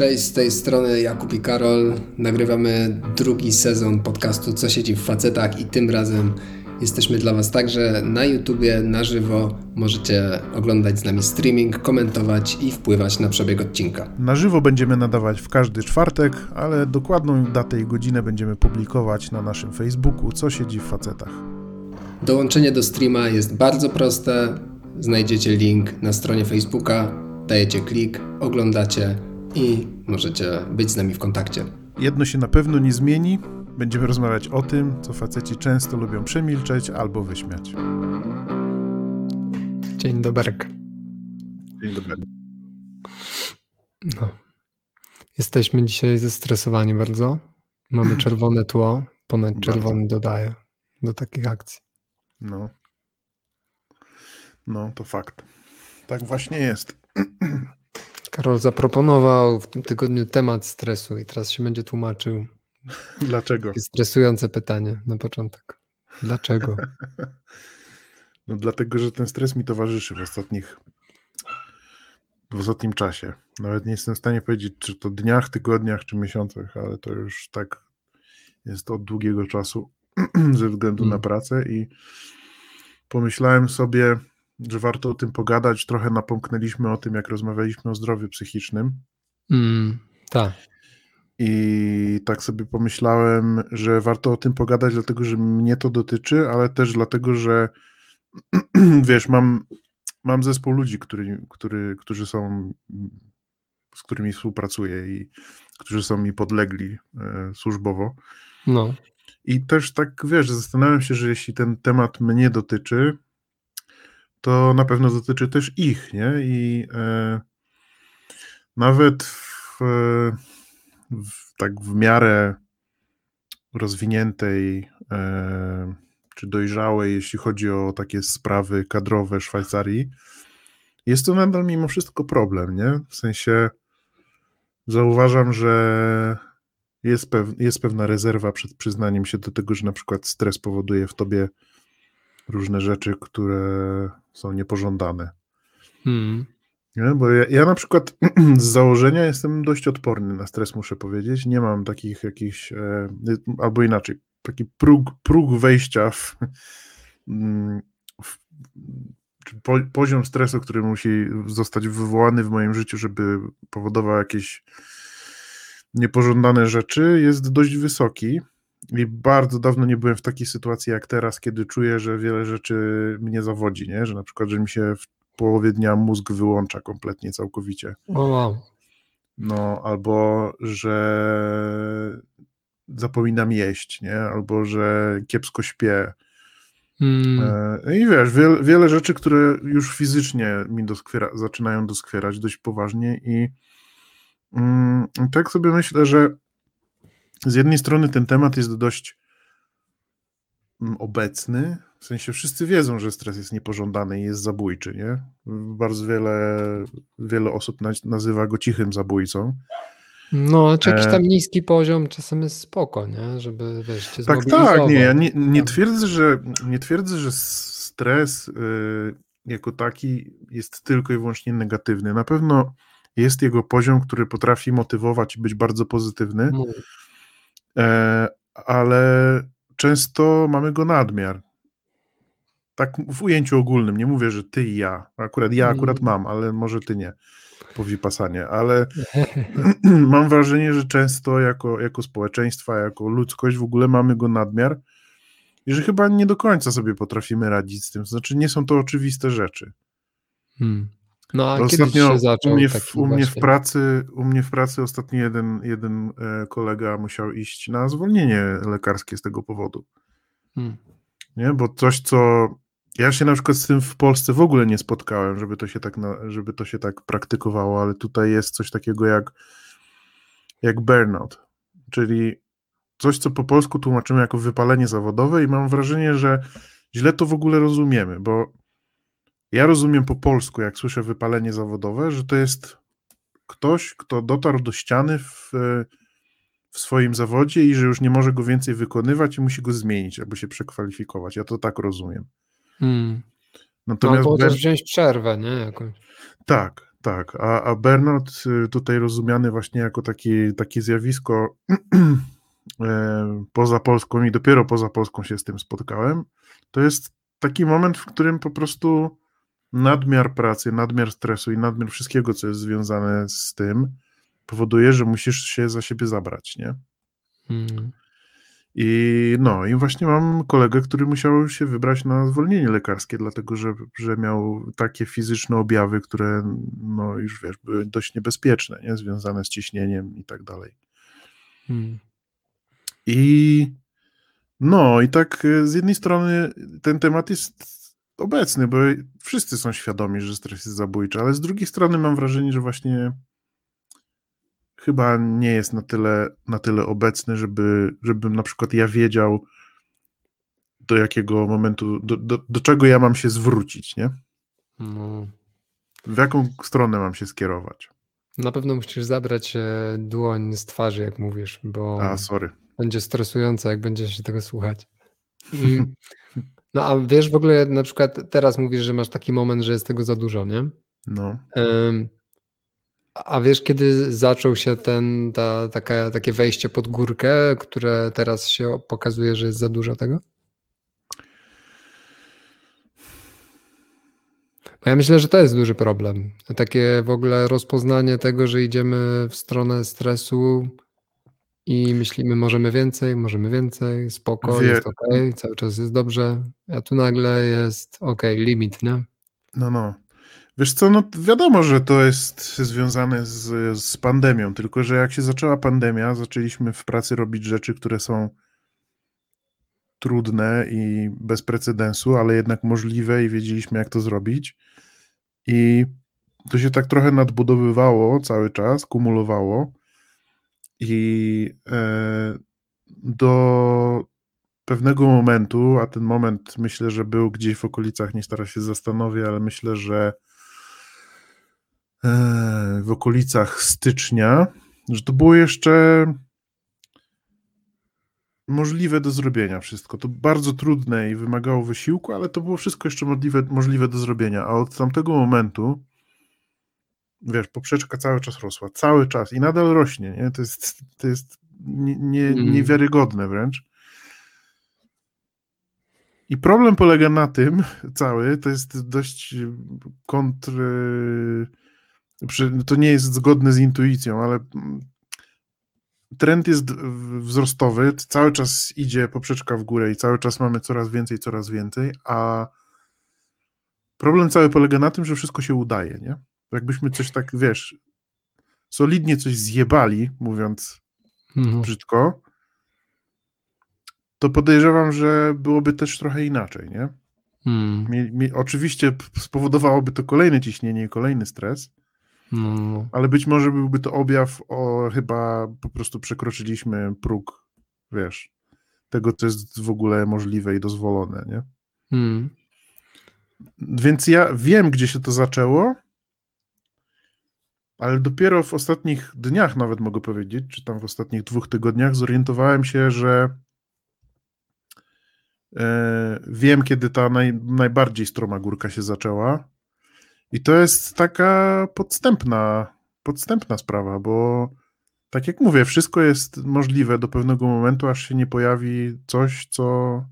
Cześć, z tej strony Jakub i Karol. Nagrywamy drugi sezon podcastu Co siedzi w facetach i tym razem jesteśmy dla Was także na YouTubie, na żywo. Możecie oglądać z nami streaming, komentować i wpływać na przebieg odcinka. Na żywo będziemy nadawać w każdy czwartek, ale dokładną datę i godzinę będziemy publikować na naszym Facebooku Co siedzi w facetach. Dołączenie do streama jest bardzo proste. Znajdziecie link na stronie Facebooka, dajecie klik, oglądacie i możecie być z nami w kontakcie. Jedno się na pewno nie zmieni. Będziemy rozmawiać o tym, co faceci często lubią przemilczeć albo wyśmiać. Dzień dobry. Dzień dobry. No. Jesteśmy dzisiaj zestresowani bardzo. Mamy czerwone tło, ponad czerwony dodaje do takich akcji. No. No, to fakt. Tak właśnie jest. Karol zaproponował w tym tygodniu temat stresu i teraz się będzie tłumaczył. Dlaczego? Takie stresujące pytanie na początek. Dlaczego? No dlatego, że ten stres mi towarzyszy w ostatnich w ostatnim czasie. Nawet nie jestem w stanie powiedzieć, czy to dniach, tygodniach, czy miesiącach, ale to już tak jest od długiego czasu ze względu na pracę i pomyślałem sobie, że warto o tym pogadać. Trochę napomknęliśmy o tym, jak rozmawialiśmy o zdrowiu psychicznym. Mm, tak. I tak sobie pomyślałem, że warto o tym pogadać, dlatego że mnie to dotyczy, ale też dlatego, że wiesz, mam, mam zespół ludzi, który, który, którzy są, z którymi współpracuję i którzy są mi podlegli e, służbowo. No. I też tak, wiesz, zastanawiam się, że jeśli ten temat mnie dotyczy, to na pewno dotyczy też ich, nie? I e, nawet w, w, tak w miarę rozwiniętej e, czy dojrzałej, jeśli chodzi o takie sprawy kadrowe Szwajcarii, jest to nadal mimo wszystko problem, nie? W sensie zauważam, że jest, pew, jest pewna rezerwa przed przyznaniem się do tego, że na przykład stres powoduje w tobie różne rzeczy, które są niepożądane. Hmm. Nie? Bo ja, ja, na przykład z założenia jestem dość odporny na stres, muszę powiedzieć. Nie mam takich jakichś, e, albo inaczej, taki próg, próg wejścia w, mm, w po, poziom stresu, który musi zostać wywołany w moim życiu, żeby powodował jakieś niepożądane rzeczy, jest dość wysoki. I bardzo dawno nie byłem w takiej sytuacji jak teraz, kiedy czuję, że wiele rzeczy mnie zawodzi, nie? że na przykład, że mi się w połowie dnia mózg wyłącza kompletnie, całkowicie. O wow. No, albo że zapominam jeść, nie? Albo że kiepsko śpię. Hmm. E, I wiesz, wiele, wiele rzeczy, które już fizycznie mi doskwiera, zaczynają doskwierać dość poważnie i mm, tak sobie myślę, że z jednej strony ten temat jest dość mm, obecny, w sensie wszyscy wiedzą, że stres jest niepożądany i jest zabójczy, nie? Bardzo wiele, wiele osób nazywa go cichym zabójcą. No, czy jakiś e, tam niski poziom czasem jest spoko, nie? Żeby wiesz, cię Tak, tak, nie, ja nie, nie, twierdzę, że, nie twierdzę, że stres y, jako taki jest tylko i wyłącznie negatywny. Na pewno jest jego poziom, który potrafi motywować i być bardzo pozytywny. E, ale często mamy go nadmiar. Tak w ujęciu ogólnym, nie mówię, że ty i ja. Akurat ja akurat mm. mam, ale może ty nie po Vipassanie, ale mam wrażenie, że często jako, jako społeczeństwo, jako ludzkość w ogóle mamy go nadmiar i że chyba nie do końca sobie potrafimy radzić z tym. Znaczy, nie są to oczywiste rzeczy. Hmm. No a ostatnio się zaczął u mnie, w, u mnie w pracy, u mnie w pracy ostatnio jeden, jeden e, kolega musiał iść na zwolnienie lekarskie z tego powodu. Hmm. Nie, bo coś, co ja się na przykład z tym w Polsce w ogóle nie spotkałem, żeby to się tak, na, żeby to się tak praktykowało, ale tutaj jest coś takiego jak, jak burnout, czyli coś, co po polsku tłumaczymy jako wypalenie zawodowe i mam wrażenie, że źle to w ogóle rozumiemy, bo ja rozumiem po polsku, jak słyszę wypalenie zawodowe, że to jest ktoś, kto dotarł do ściany w, w swoim zawodzie i że już nie może go więcej wykonywać i musi go zmienić albo się przekwalifikować. Ja to tak rozumiem. Hmm. Natomiast no, też wziąć przerwę, nie? Jakąś. Tak, Tak, a, a burnout y, tutaj rozumiany właśnie jako taki, takie zjawisko e, poza Polską i dopiero poza Polską się z tym spotkałem, to jest taki moment, w którym po prostu nadmiar pracy, nadmiar stresu i nadmiar wszystkiego, co jest związane z tym, powoduje, że musisz się za siebie zabrać, nie? Hmm. I no, i właśnie mam kolegę, który musiał się wybrać na zwolnienie lekarskie, dlatego że, że miał takie fizyczne objawy, które no już wiesz, były dość niebezpieczne, nie? związane z ciśnieniem i tak dalej. Hmm. I no, i tak e, z jednej strony ten temat jest obecny, bo wszyscy są świadomi, że stres jest zabójczy, ale z drugiej strony mam wrażenie, że właśnie chyba nie jest na tyle, na tyle obecny, żeby, żebym na przykład ja wiedział, do jakiego momentu, do, do, do czego ja mam się zwrócić, nie? No. W jaką stronę mam się skierować? Na pewno musisz zabrać e, dłoń z twarzy, jak mówisz, bo a, sorry. będzie stresujące, jak będziesz się tego słuchać. no a wiesz, w ogóle na przykład teraz mówisz, że masz taki moment, że jest tego za dużo, nie? No. A wiesz, kiedy zaczął się ten, ta, taka, takie wejście pod górkę, które teraz się pokazuje, że jest za dużo tego? Bo ja myślę, że to jest duży problem. Takie w ogóle rozpoznanie tego, że idziemy w stronę stresu i myślimy, możemy więcej, możemy więcej, spoko, Wie... jest ok, cały czas jest dobrze, a tu nagle jest ok, limit, nie? No, no. Wiesz co, no wiadomo, że to jest związane z, z pandemią, tylko że jak się zaczęła pandemia, zaczęliśmy w pracy robić rzeczy, które są trudne i bez precedensu, ale jednak możliwe i wiedzieliśmy, jak to zrobić. I to się tak trochę nadbudowywało cały czas, kumulowało. I e, do pewnego momentu, a ten moment myślę, że był gdzieś w okolicach, nie stara się zastanowić, ale myślę, że E, w okolicach stycznia, że to było jeszcze możliwe do zrobienia wszystko. To bardzo trudne i wymagało wysiłku, ale to było wszystko jeszcze możliwe, możliwe do zrobienia. A od tamtego momentu, wiesz, poprzeczka cały czas rosła, cały czas i nadal rośnie, nie? To jest, to jest nie, nie, mm. niewiarygodne wręcz. I problem polega na tym, cały, to jest dość kontr to nie jest zgodne z intuicją, ale trend jest wzrostowy, cały czas idzie poprzeczka w górę i cały czas mamy coraz więcej, coraz więcej, a problem cały polega na tym, że wszystko się udaje, nie? Jakbyśmy coś tak, wiesz, solidnie coś zjebali, mówiąc mhm. brzydko, to podejrzewam, że byłoby też trochę inaczej, nie? Hmm. Mi, mi, oczywiście spowodowałoby to kolejne ciśnienie i kolejny stres, no. Ale być może byłby to objaw, o chyba po prostu przekroczyliśmy próg, wiesz, tego, co jest w ogóle możliwe i dozwolone, nie? Hmm. Więc ja wiem, gdzie się to zaczęło, ale dopiero w ostatnich dniach, nawet mogę powiedzieć, czy tam w ostatnich dwóch tygodniach, zorientowałem się, że e, wiem, kiedy ta naj, najbardziej stroma górka się zaczęła. I to jest taka podstępna, podstępna sprawa, bo tak jak mówię, wszystko jest możliwe do pewnego momentu, aż się nie pojawi coś, co,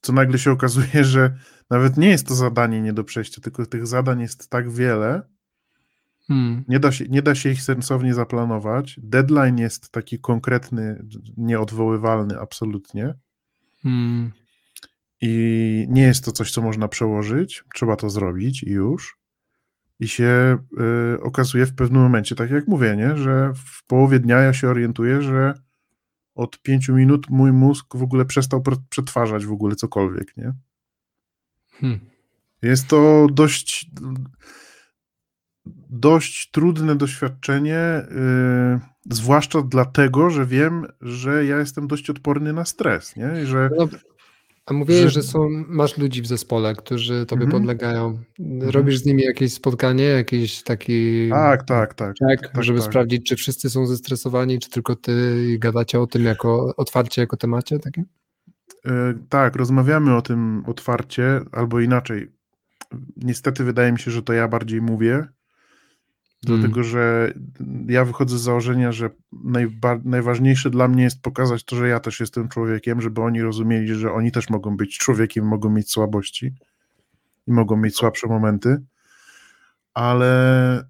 co nagle się okazuje, że nawet nie jest to zadanie nie do przejścia, tylko tych zadań jest tak wiele, hmm. nie, da się, nie da się ich sensownie zaplanować. Deadline jest taki konkretny, nieodwoływalny absolutnie. Hmm. I nie jest to coś, co można przełożyć, trzeba to zrobić i już. I się y, okazuje w pewnym momencie, tak jak mówię, nie? że w połowie dnia ja się orientuję, że od pięciu minut mój mózg w ogóle przestał przetwarzać w ogóle cokolwiek, nie? Hmm. Jest to dość dość trudne doświadczenie, yy, zwłaszcza dlatego, że wiem, że ja jestem dość odporny na stres, nie? że... No a mówiłeś, że... że są, masz ludzi w zespole, którzy tobie mhm. podlegają. Mhm. Robisz z nimi jakieś spotkanie, jakiś taki. Tak, tak, tak. Check, tak żeby tak. sprawdzić, czy wszyscy są zestresowani, czy tylko ty i gadacie o tym jako otwarcie, jako temacie takim? Yy, tak, rozmawiamy o tym otwarcie, albo inaczej. niestety wydaje mi się, że to ja bardziej mówię, Dlatego, hmm. że ja wychodzę z założenia, że najba- najważniejsze dla mnie jest pokazać to, że ja też jestem człowiekiem, żeby oni rozumieli, że oni też mogą być człowiekiem, mogą mieć słabości i mogą mieć słabsze momenty, ale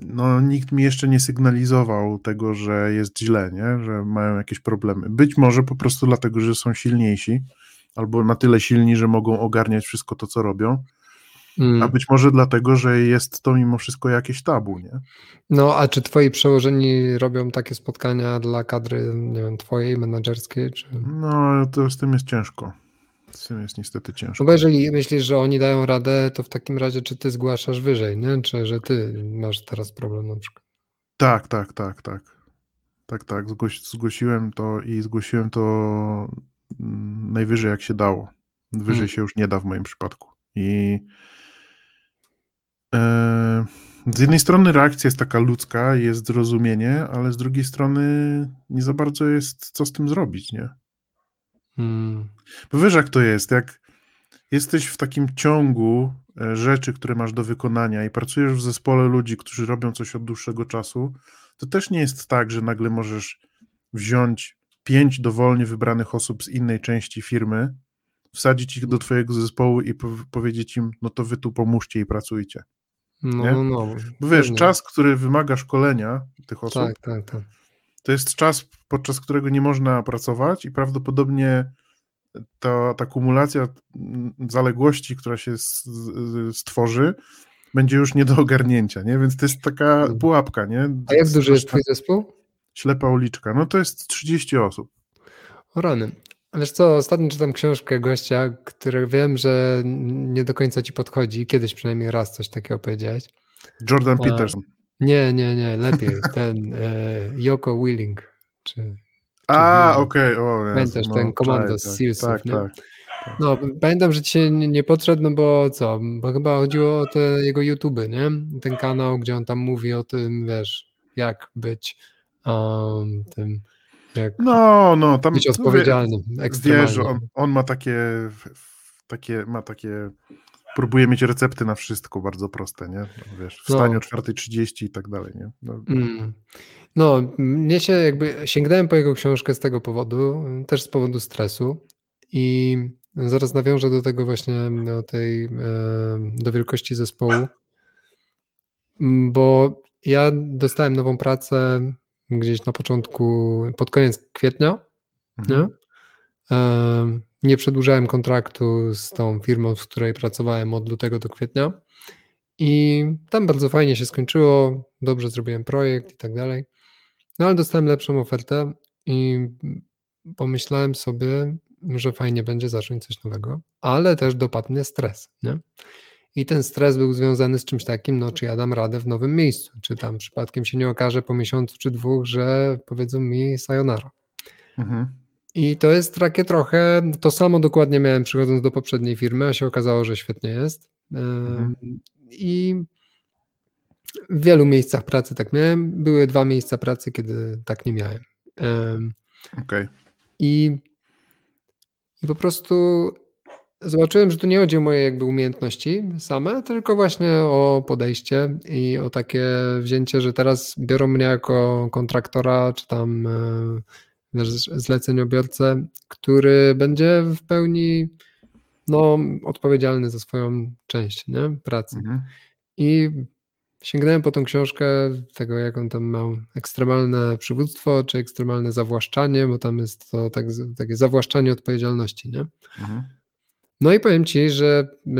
no, nikt mi jeszcze nie sygnalizował tego, że jest źle, nie? że mają jakieś problemy. Być może po prostu dlatego, że są silniejsi, albo na tyle silni, że mogą ogarniać wszystko to, co robią Mm. A być może dlatego, że jest to mimo wszystko jakieś tabu, nie? No, a czy twoi przełożeni robią takie spotkania dla kadry, nie wiem, twojej, menedżerskiej? Czy... No, to z tym jest ciężko. Z tym jest niestety ciężko. No bo jeżeli myślisz, że oni dają radę, to w takim razie czy ty zgłaszasz wyżej, nie? Czy że ty masz teraz problem na przykład? Tak, tak, tak, tak. Tak, tak. Zgłosiłem to i zgłosiłem to mm, najwyżej jak się dało. Wyżej hmm. się już nie da w moim przypadku. I z jednej strony reakcja jest taka ludzka, jest zrozumienie, ale z drugiej strony nie za bardzo jest co z tym zrobić, nie? Hmm. Bo wiesz, jak to jest, jak jesteś w takim ciągu e, rzeczy, które masz do wykonania i pracujesz w zespole ludzi, którzy robią coś od dłuższego czasu, to też nie jest tak, że nagle możesz wziąć pięć dowolnie wybranych osób z innej części firmy, wsadzić ich do twojego zespołu i powiedzieć im, no to wy tu pomóżcie i pracujcie. No, no, no. Bo wiesz, pewnie. czas, który wymaga szkolenia tych osób, tak, tak, tak. to jest czas, podczas którego nie można pracować i prawdopodobnie ta, ta kumulacja zaległości, która się stworzy, będzie już nie do ogarnięcia, nie? Więc to jest taka hmm. pułapka, nie? A jak duży jest twój zespół? Ślepa uliczka. No to jest 30 osób. O rany. Wiesz co, ostatnio czytam książkę gościa, który wiem, że nie do końca ci podchodzi. Kiedyś przynajmniej raz coś takiego powiedziałeś. Jordan Peterson. Nie, nie, nie, lepiej. Ten e, Yoko Willing. Czy, A, okej. Okay. Pamiętasz no, ten komando z Sealsów, tak, nie? Tak, tak. No, pamiętam, że ci się nie podszedł, no bo co, bo chyba chodziło o te jego YouTube, nie? Ten kanał, gdzie on tam mówi o tym, wiesz, jak być um, tym jak no, no, tam być odpowiedzialnym. Wiesz, on, on ma takie, takie, ma takie, próbuje mieć recepty na wszystko bardzo proste, nie? No, wiesz, wstanie no. o 4.30 i tak dalej, nie? No. Mm. no, mnie się jakby, sięgnąłem po jego książkę z tego powodu, też z powodu stresu i zaraz nawiążę do tego właśnie, do tej, do wielkości zespołu, bo ja dostałem nową pracę gdzieś na początku, pod koniec kwietnia. Mhm. Nie? nie przedłużałem kontraktu z tą firmą, w której pracowałem od lutego do kwietnia. I tam bardzo fajnie się skończyło, dobrze zrobiłem projekt i tak dalej. No ale dostałem lepszą ofertę i pomyślałem sobie, że fajnie będzie zacząć coś nowego, ale też dopadł mnie stres. Nie? I ten stres był związany z czymś takim, no czy ja dam radę w nowym miejscu, czy tam przypadkiem się nie okaże po miesiącu czy dwóch, że powiedzą mi sayonara. Mhm. I to jest takie trochę, to samo dokładnie miałem przychodząc do poprzedniej firmy, a się okazało, że świetnie jest. Mhm. I w wielu miejscach pracy tak miałem. Były dwa miejsca pracy, kiedy tak nie miałem. Okej. Okay. I, I po prostu Zobaczyłem, że tu nie chodzi o moje jakby umiejętności same, tylko właśnie o podejście i o takie wzięcie, że teraz biorą mnie jako kontraktora, czy tam e, zleceniobiorcę, który będzie w pełni no, odpowiedzialny za swoją część nie? pracy. Mhm. I sięgnąłem po tą książkę tego, jak on tam miał ekstremalne przywództwo, czy ekstremalne zawłaszczanie, bo tam jest to tak, takie zawłaszczanie odpowiedzialności. Nie? Mhm. No i powiem Ci, że e,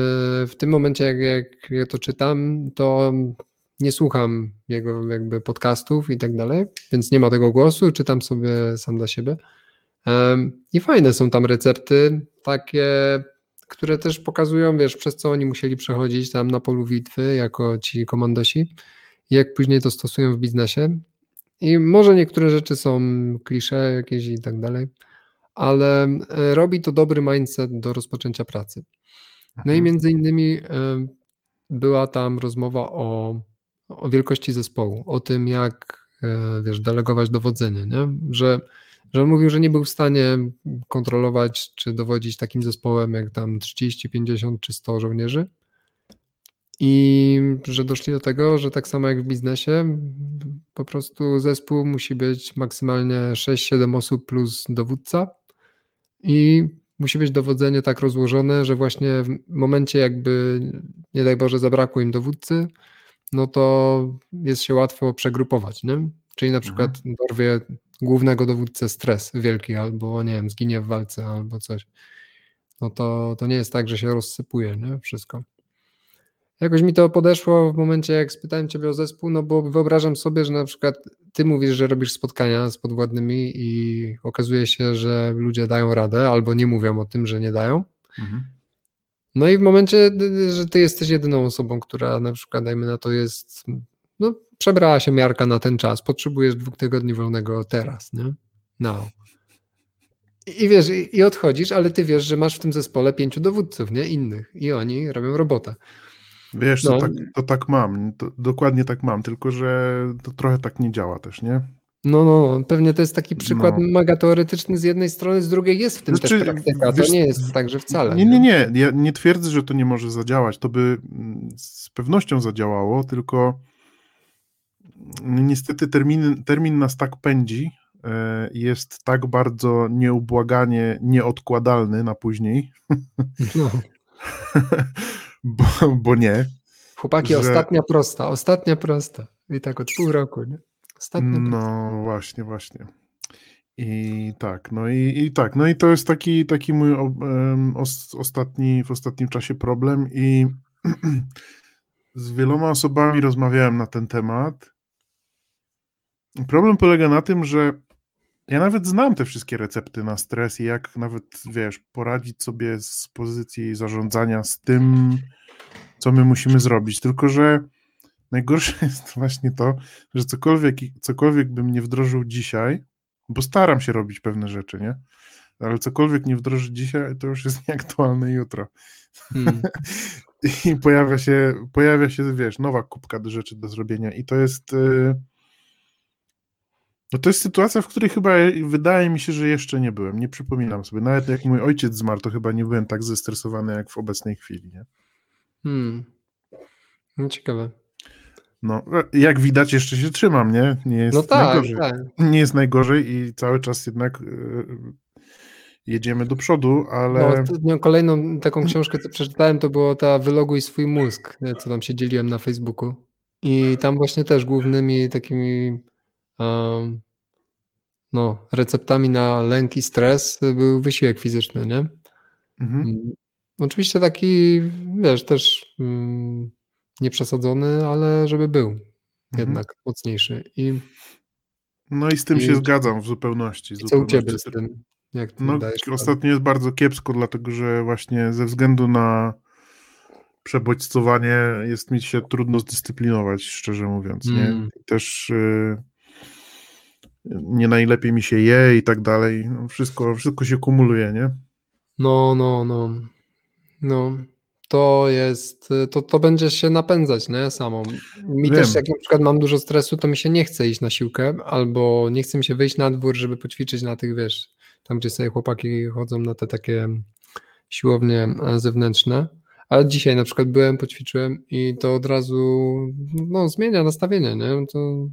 w tym momencie, jak, jak ja to czytam, to nie słucham jego jakby podcastów i tak dalej, więc nie ma tego głosu, czytam sobie sam dla siebie. I fajne są tam recepty, takie, które też pokazują, wiesz, przez co oni musieli przechodzić tam na polu bitwy, jako ci komandosi, i jak później to stosują w biznesie. I może niektóre rzeczy są klisze jakieś i tak dalej, ale e, robi to dobry mindset do rozpoczęcia pracy. No i mhm. między innymi e, była tam rozmowa o, o wielkości zespołu, o tym, jak e, wiesz, delegować dowodzenie, nie? Że, że on mówił, że nie był w stanie kontrolować czy dowodzić takim zespołem jak tam 30, 50 czy 100 żołnierzy. I że doszli do tego, że tak samo jak w biznesie, po prostu zespół musi być maksymalnie 6-7 osób plus dowódca i musi być dowodzenie tak rozłożone, że właśnie w momencie jakby, nie daj Boże, zabrakło im dowódcy, no to jest się łatwo przegrupować, nie? Czyli na przykład mhm. dorwie głównego dowódcę stres wielki, albo nie wiem, zginie w walce, albo coś. No to, to nie jest tak, że się rozsypuje, nie? Wszystko. Jakoś mi to podeszło w momencie, jak spytałem Ciebie o zespół, no bo wyobrażam sobie, że na przykład Ty mówisz, że robisz spotkania z podwładnymi i okazuje się, że ludzie dają radę albo nie mówią o tym, że nie dają. Mhm. No i w momencie, że Ty jesteś jedyną osobą, która na przykład, dajmy na to, jest, no przebrała się miarka na ten czas, potrzebujesz dwóch tygodni wolnego teraz, nie? No. I wiesz, i odchodzisz, ale ty wiesz, że masz w tym zespole pięciu dowódców, nie? Innych. I oni robią robotę. Wiesz, no. to, tak, to tak mam, to, dokładnie tak mam, tylko że to trochę tak nie działa też, nie? No, no, no pewnie to jest taki przykład no. mega teoretyczny z jednej strony, z drugiej jest w tym znaczy, też praktyka, wiesz, to nie jest tak, że wcale. Nie, nie, nie, ja nie twierdzę, że to nie może zadziałać, to by mm, z pewnością zadziałało, tylko niestety termin, termin nas tak pędzi, e, jest tak bardzo nieubłaganie nieodkładalny na później, no. bo, bo nie. Chłopaki, że... ostatnia prosta, ostatnia prosta. I tak od pół roku, nie? Ostatnia no prosta. właśnie, właśnie. I tak, no i, i tak, no i to jest taki, taki mój um, ostatni, w ostatnim czasie problem i z wieloma osobami rozmawiałem na ten temat. Problem polega na tym, że ja nawet znam te wszystkie recepty na stres i jak nawet, wiesz, poradzić sobie z pozycji zarządzania z tym, co my musimy zrobić. Tylko, że najgorsze jest właśnie to, że cokolwiek, cokolwiek bym nie wdrożył dzisiaj, bo staram się robić pewne rzeczy, nie? Ale cokolwiek nie wdrożyć dzisiaj, to już jest nieaktualne jutro. Hmm. I pojawia się, pojawia się, wiesz, nowa kubka do rzeczy do zrobienia i to jest... Yy, no to jest sytuacja, w której chyba wydaje mi się, że jeszcze nie byłem. Nie przypominam sobie. Nawet jak mój ojciec zmarł, to chyba nie byłem tak zestresowany jak w obecnej chwili. Nie? Hmm. No ciekawe. No, jak widać, jeszcze się trzymam, nie? Nie jest no tak, najgorzej. Tak. Nie jest najgorzej i cały czas jednak yy, jedziemy do przodu, ale. No, kolejną taką książkę, co przeczytałem, to było ta Wyloguj swój mózg, co tam się dzieliłem na Facebooku. I tam właśnie też głównymi takimi no, receptami na lęk i stres był wysiłek fizyczny, nie? Mhm. Mm, oczywiście taki, wiesz, też mm, nieprzesadzony, ale żeby był mhm. jednak mocniejszy. I, no i z tym i, się zgadzam w zupełności. co u Ciebie z tym? Jak ty no, ostatnio jest bardzo kiepsko, dlatego że właśnie ze względu na przebodźcowanie jest mi się trudno zdyscyplinować, szczerze mówiąc. Nie? Mm. Też y, nie najlepiej mi się je i tak dalej. No wszystko, wszystko się kumuluje, nie? No, no, no. No, to jest, to, to będzie się napędzać, nie? Samo. Mi Wiem. też, jak na przykład mam dużo stresu, to mi się nie chce iść na siłkę, albo nie chce mi się wyjść na dwór, żeby poćwiczyć na tych, wiesz, tam gdzie sobie chłopaki chodzą na te takie siłownie zewnętrzne. Ale dzisiaj na przykład byłem, poćwiczyłem i to od razu no, zmienia nastawienie, nie? To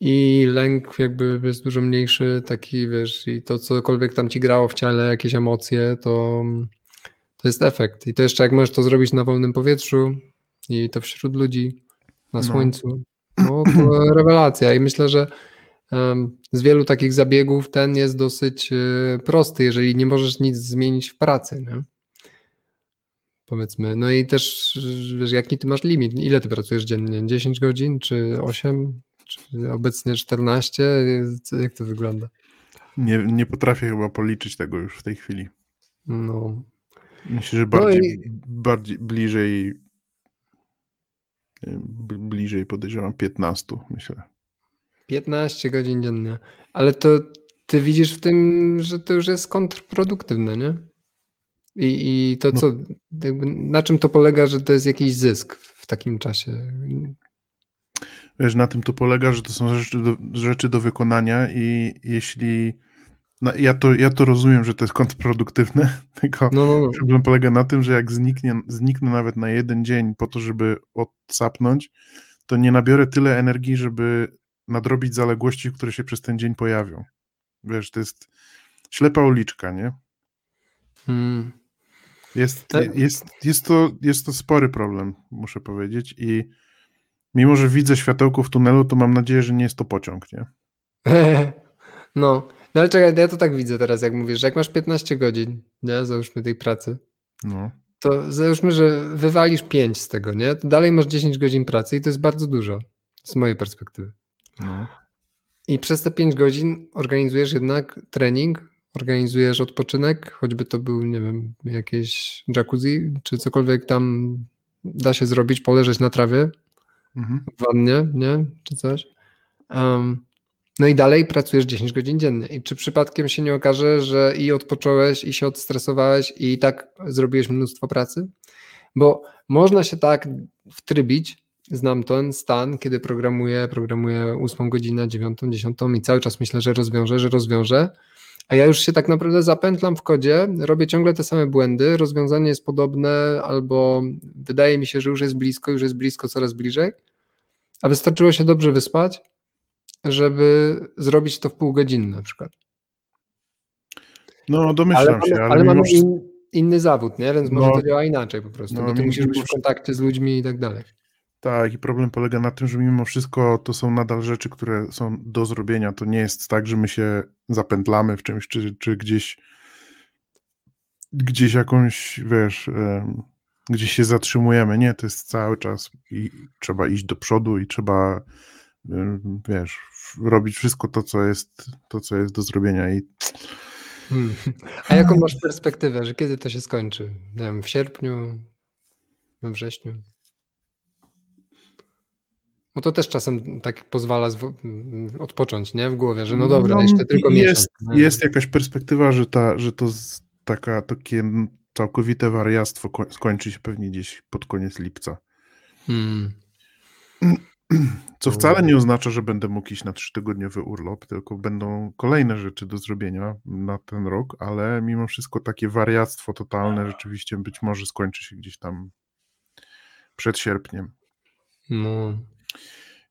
i lęk jakby jest dużo mniejszy, taki wiesz, i to cokolwiek tam ci grało w ciele, jakieś emocje, to, to jest efekt. I to jeszcze jak możesz to zrobić na wolnym powietrzu i to wśród ludzi, na no. słońcu, no to rewelacja. I myślę, że um, z wielu takich zabiegów ten jest dosyć y, prosty, jeżeli nie możesz nic zmienić w pracy, nie? Powiedzmy. No i też, wiesz, jaki ty masz limit? Ile ty pracujesz dziennie? 10 godzin czy 8? Obecnie 14? Jak to wygląda? Nie, nie potrafię chyba policzyć tego już w tej chwili. No. Myślę, że bardziej, no i... bardziej bliżej bliżej podejrzewam 15, myślę. 15 godzin dziennie. Ale to ty widzisz w tym, że to już jest kontrproduktywne, nie? I, i to no. co, na czym to polega, że to jest jakiś zysk w takim czasie? Wiesz, na tym to polega, że to są rzeczy do, rzeczy do wykonania i jeśli no, ja, to, ja to rozumiem, że to jest kontrproduktywne, tylko no, no, no. problem polega na tym, że jak zniknie, zniknę nawet na jeden dzień po to, żeby odsapnąć, to nie nabiorę tyle energii, żeby nadrobić zaległości, które się przez ten dzień pojawią. Wiesz, to jest ślepa uliczka, nie? Hmm. Jest, tak. jest, jest, to, jest to spory problem, muszę powiedzieć i mimo, że widzę światełko w tunelu, to mam nadzieję, że nie jest to pociąg, nie? No, no ale czekaj, ja to tak widzę teraz, jak mówisz, że jak masz 15 godzin, nie, załóżmy tej pracy, no. to załóżmy, że wywalisz 5 z tego, nie, to dalej masz 10 godzin pracy i to jest bardzo dużo, z mojej perspektywy. No. I przez te 5 godzin organizujesz jednak trening, organizujesz odpoczynek, choćby to był, nie wiem, jakieś jacuzzi, czy cokolwiek tam da się zrobić, poleżeć na trawie, mhm. wannie, nie, czy coś. Um, no i dalej pracujesz 10 godzin dziennie. I czy przypadkiem się nie okaże, że i odpocząłeś, i się odstresowałeś, i tak zrobiłeś mnóstwo pracy? Bo można się tak wtrybić, znam ten stan, kiedy programuję, programuję 8 godzinę, 9, 10 i cały czas myślę, że rozwiążę, że rozwiążę, a ja już się tak naprawdę zapętlam w kodzie, robię ciągle te same błędy, rozwiązanie jest podobne, albo wydaje mi się, że już jest blisko, już jest blisko, coraz bliżej, a wystarczyło się dobrze wyspać, żeby zrobić to w pół godziny na przykład. No, domyślam ale się, ale, ale mamy in, inny zawód, nie? Więc może no, to działa inaczej po prostu, no, bo ty musisz być w kontakcie z ludźmi i tak dalej. Tak, i problem polega na tym, że mimo wszystko to są nadal rzeczy, które są do zrobienia. To nie jest tak, że my się zapętlamy w czymś, czy, czy gdzieś gdzieś jakąś, wiesz, gdzieś się zatrzymujemy. Nie, to jest cały czas i trzeba iść do przodu i trzeba, wiesz, robić wszystko to, co jest, to, co jest do zrobienia i hmm. A jaką masz perspektywę, że kiedy to się skończy? Nie wiem, w sierpniu, we wrześniu? Bo to też czasem tak pozwala odpocząć, nie? W głowie, że no dobra, no, jeszcze tylko jest, miesiąc. Jest jakaś perspektywa, że, ta, że to taka, takie całkowite wariactwo skończy się pewnie gdzieś pod koniec lipca. Hmm. Co wcale nie oznacza, że będę mógł iść na trzytygodniowy urlop, tylko będą kolejne rzeczy do zrobienia na ten rok, ale mimo wszystko takie wariactwo totalne rzeczywiście być może skończy się gdzieś tam przed sierpniem. No.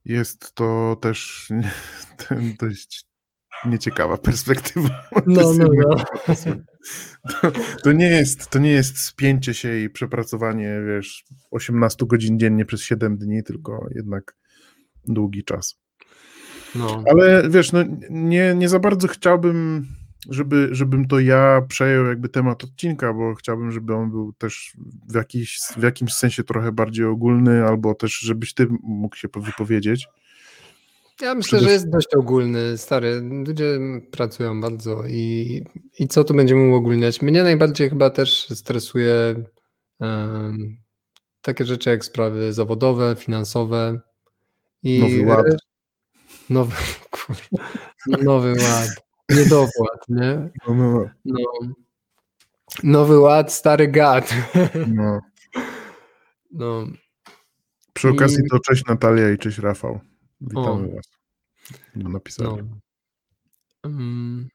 Jest to też dość nieciekawa perspektywa. No, no, no. To, to, nie jest, to nie jest spięcie się i przepracowanie, wiesz, 18 godzin dziennie przez 7 dni, tylko jednak długi czas. No. Ale wiesz, no, nie, nie za bardzo chciałbym żeby, żebym to ja przejął jakby temat odcinka, bo chciałbym, żeby on był też w, jakiś, w jakimś sensie trochę bardziej ogólny, albo też żebyś ty mógł się wypowiedzieć. Ja myślę, że jest dość ogólny, stary. Ludzie pracują bardzo i, i co tu będziemy uogólniać? Mnie najbardziej chyba też stresuje um, takie rzeczy jak sprawy zawodowe, finansowe. I nowy ład. Nowy, nowy ład. Niedowład, nie? No, no, no. Nowy ład, stary gad. No. no. Przy okazji I... to cześć Natalia i cześć Rafał. Witamy o. Was. No, napisali. No. Um,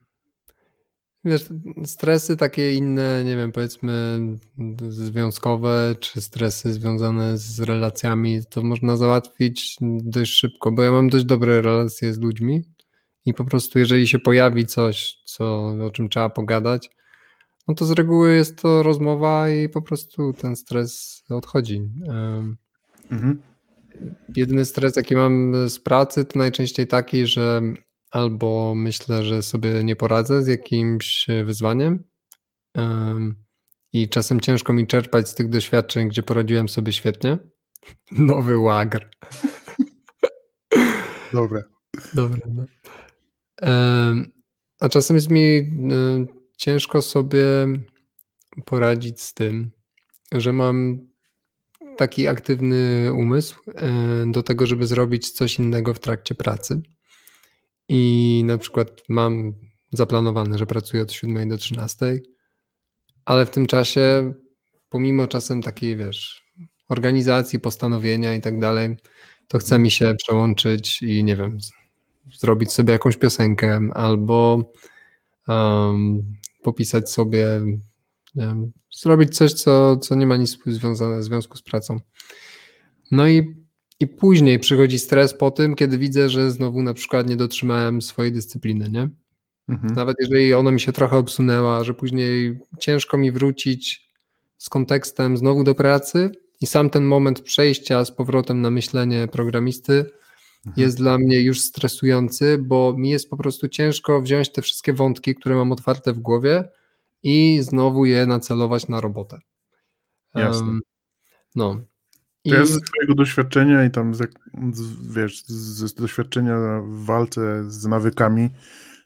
wiesz, stresy takie inne, nie wiem, powiedzmy związkowe, czy stresy związane z relacjami, to można załatwić dość szybko, bo ja mam dość dobre relacje z ludźmi i po prostu jeżeli się pojawi coś, co, o czym trzeba pogadać, no to z reguły jest to rozmowa i po prostu ten stres odchodzi. Mhm. Jedyny stres, jaki mam z pracy, to najczęściej taki, że albo myślę, że sobie nie poradzę z jakimś wyzwaniem i czasem ciężko mi czerpać z tych doświadczeń, gdzie poradziłem sobie świetnie. Nowy łagr. Dobre. Dobre. No. A czasem jest mi ciężko sobie poradzić z tym, że mam taki aktywny umysł do tego, żeby zrobić coś innego w trakcie pracy. I na przykład mam zaplanowane, że pracuję od 7 do 13, ale w tym czasie, pomimo czasem takiej, wiesz, organizacji, postanowienia i tak dalej, to chce mi się przełączyć i nie wiem, zrobić sobie jakąś piosenkę albo um, popisać sobie, wiem, zrobić coś, co, co nie ma nic związane, w związku z pracą. No i, i później przychodzi stres po tym, kiedy widzę, że znowu na przykład nie dotrzymałem swojej dyscypliny, nie? Mhm. Nawet jeżeli ona mi się trochę obsunęła, że później ciężko mi wrócić z kontekstem znowu do pracy i sam ten moment przejścia z powrotem na myślenie programisty. Jest dla mnie już stresujący, bo mi jest po prostu ciężko wziąć te wszystkie wątki, które mam otwarte w głowie i znowu je nacelować na robotę. Jasne. Um, no. I... Ja z twojego doświadczenia i tam, z, wiesz, z doświadczenia w walce z nawykami,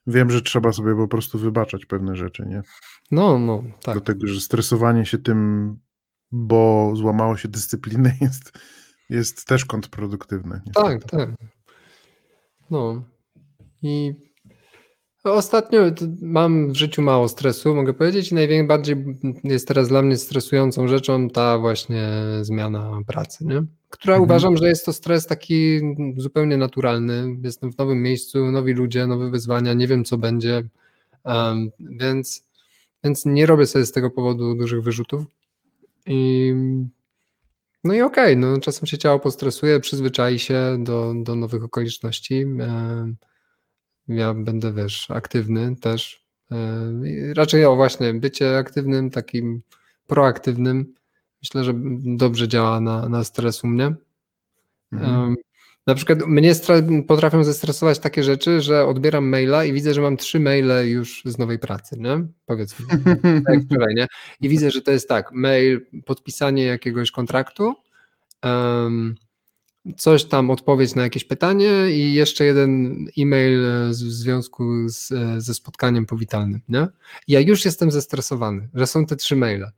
wiem, że trzeba sobie po prostu wybaczać pewne rzeczy, nie? No, no, tak. Dlatego, że stresowanie się tym, bo złamało się dyscyplinę, jest, jest też kontrproduktywne. Niestety. Tak, tak. No. I ostatnio mam w życiu mało stresu, mogę powiedzieć, i najbardziej jest teraz dla mnie stresującą rzeczą ta właśnie zmiana pracy, nie? która mhm. uważam, że jest to stres taki zupełnie naturalny. Jestem w nowym miejscu, nowi ludzie, nowe wyzwania, nie wiem co będzie, um, więc, więc nie robię sobie z tego powodu dużych wyrzutów. I, no i okej, okay, no, czasem się ciało postresuje, przyzwyczai się do, do nowych okoliczności. Ja będę, wiesz, aktywny też. Raczej o właśnie, bycie aktywnym, takim proaktywnym myślę, że dobrze działa na, na stres u mnie. Mhm. Na przykład mnie potrafią zestresować takie rzeczy, że odbieram maila i widzę, że mam trzy maile już z nowej pracy, nie? Powiedzmy, tak wczoraj, nie? I widzę, że to jest tak, mail, podpisanie jakiegoś kontraktu, um, coś tam, odpowiedź na jakieś pytanie i jeszcze jeden e-mail w związku z, ze spotkaniem powitalnym, nie? Ja już jestem zestresowany, że są te trzy maile.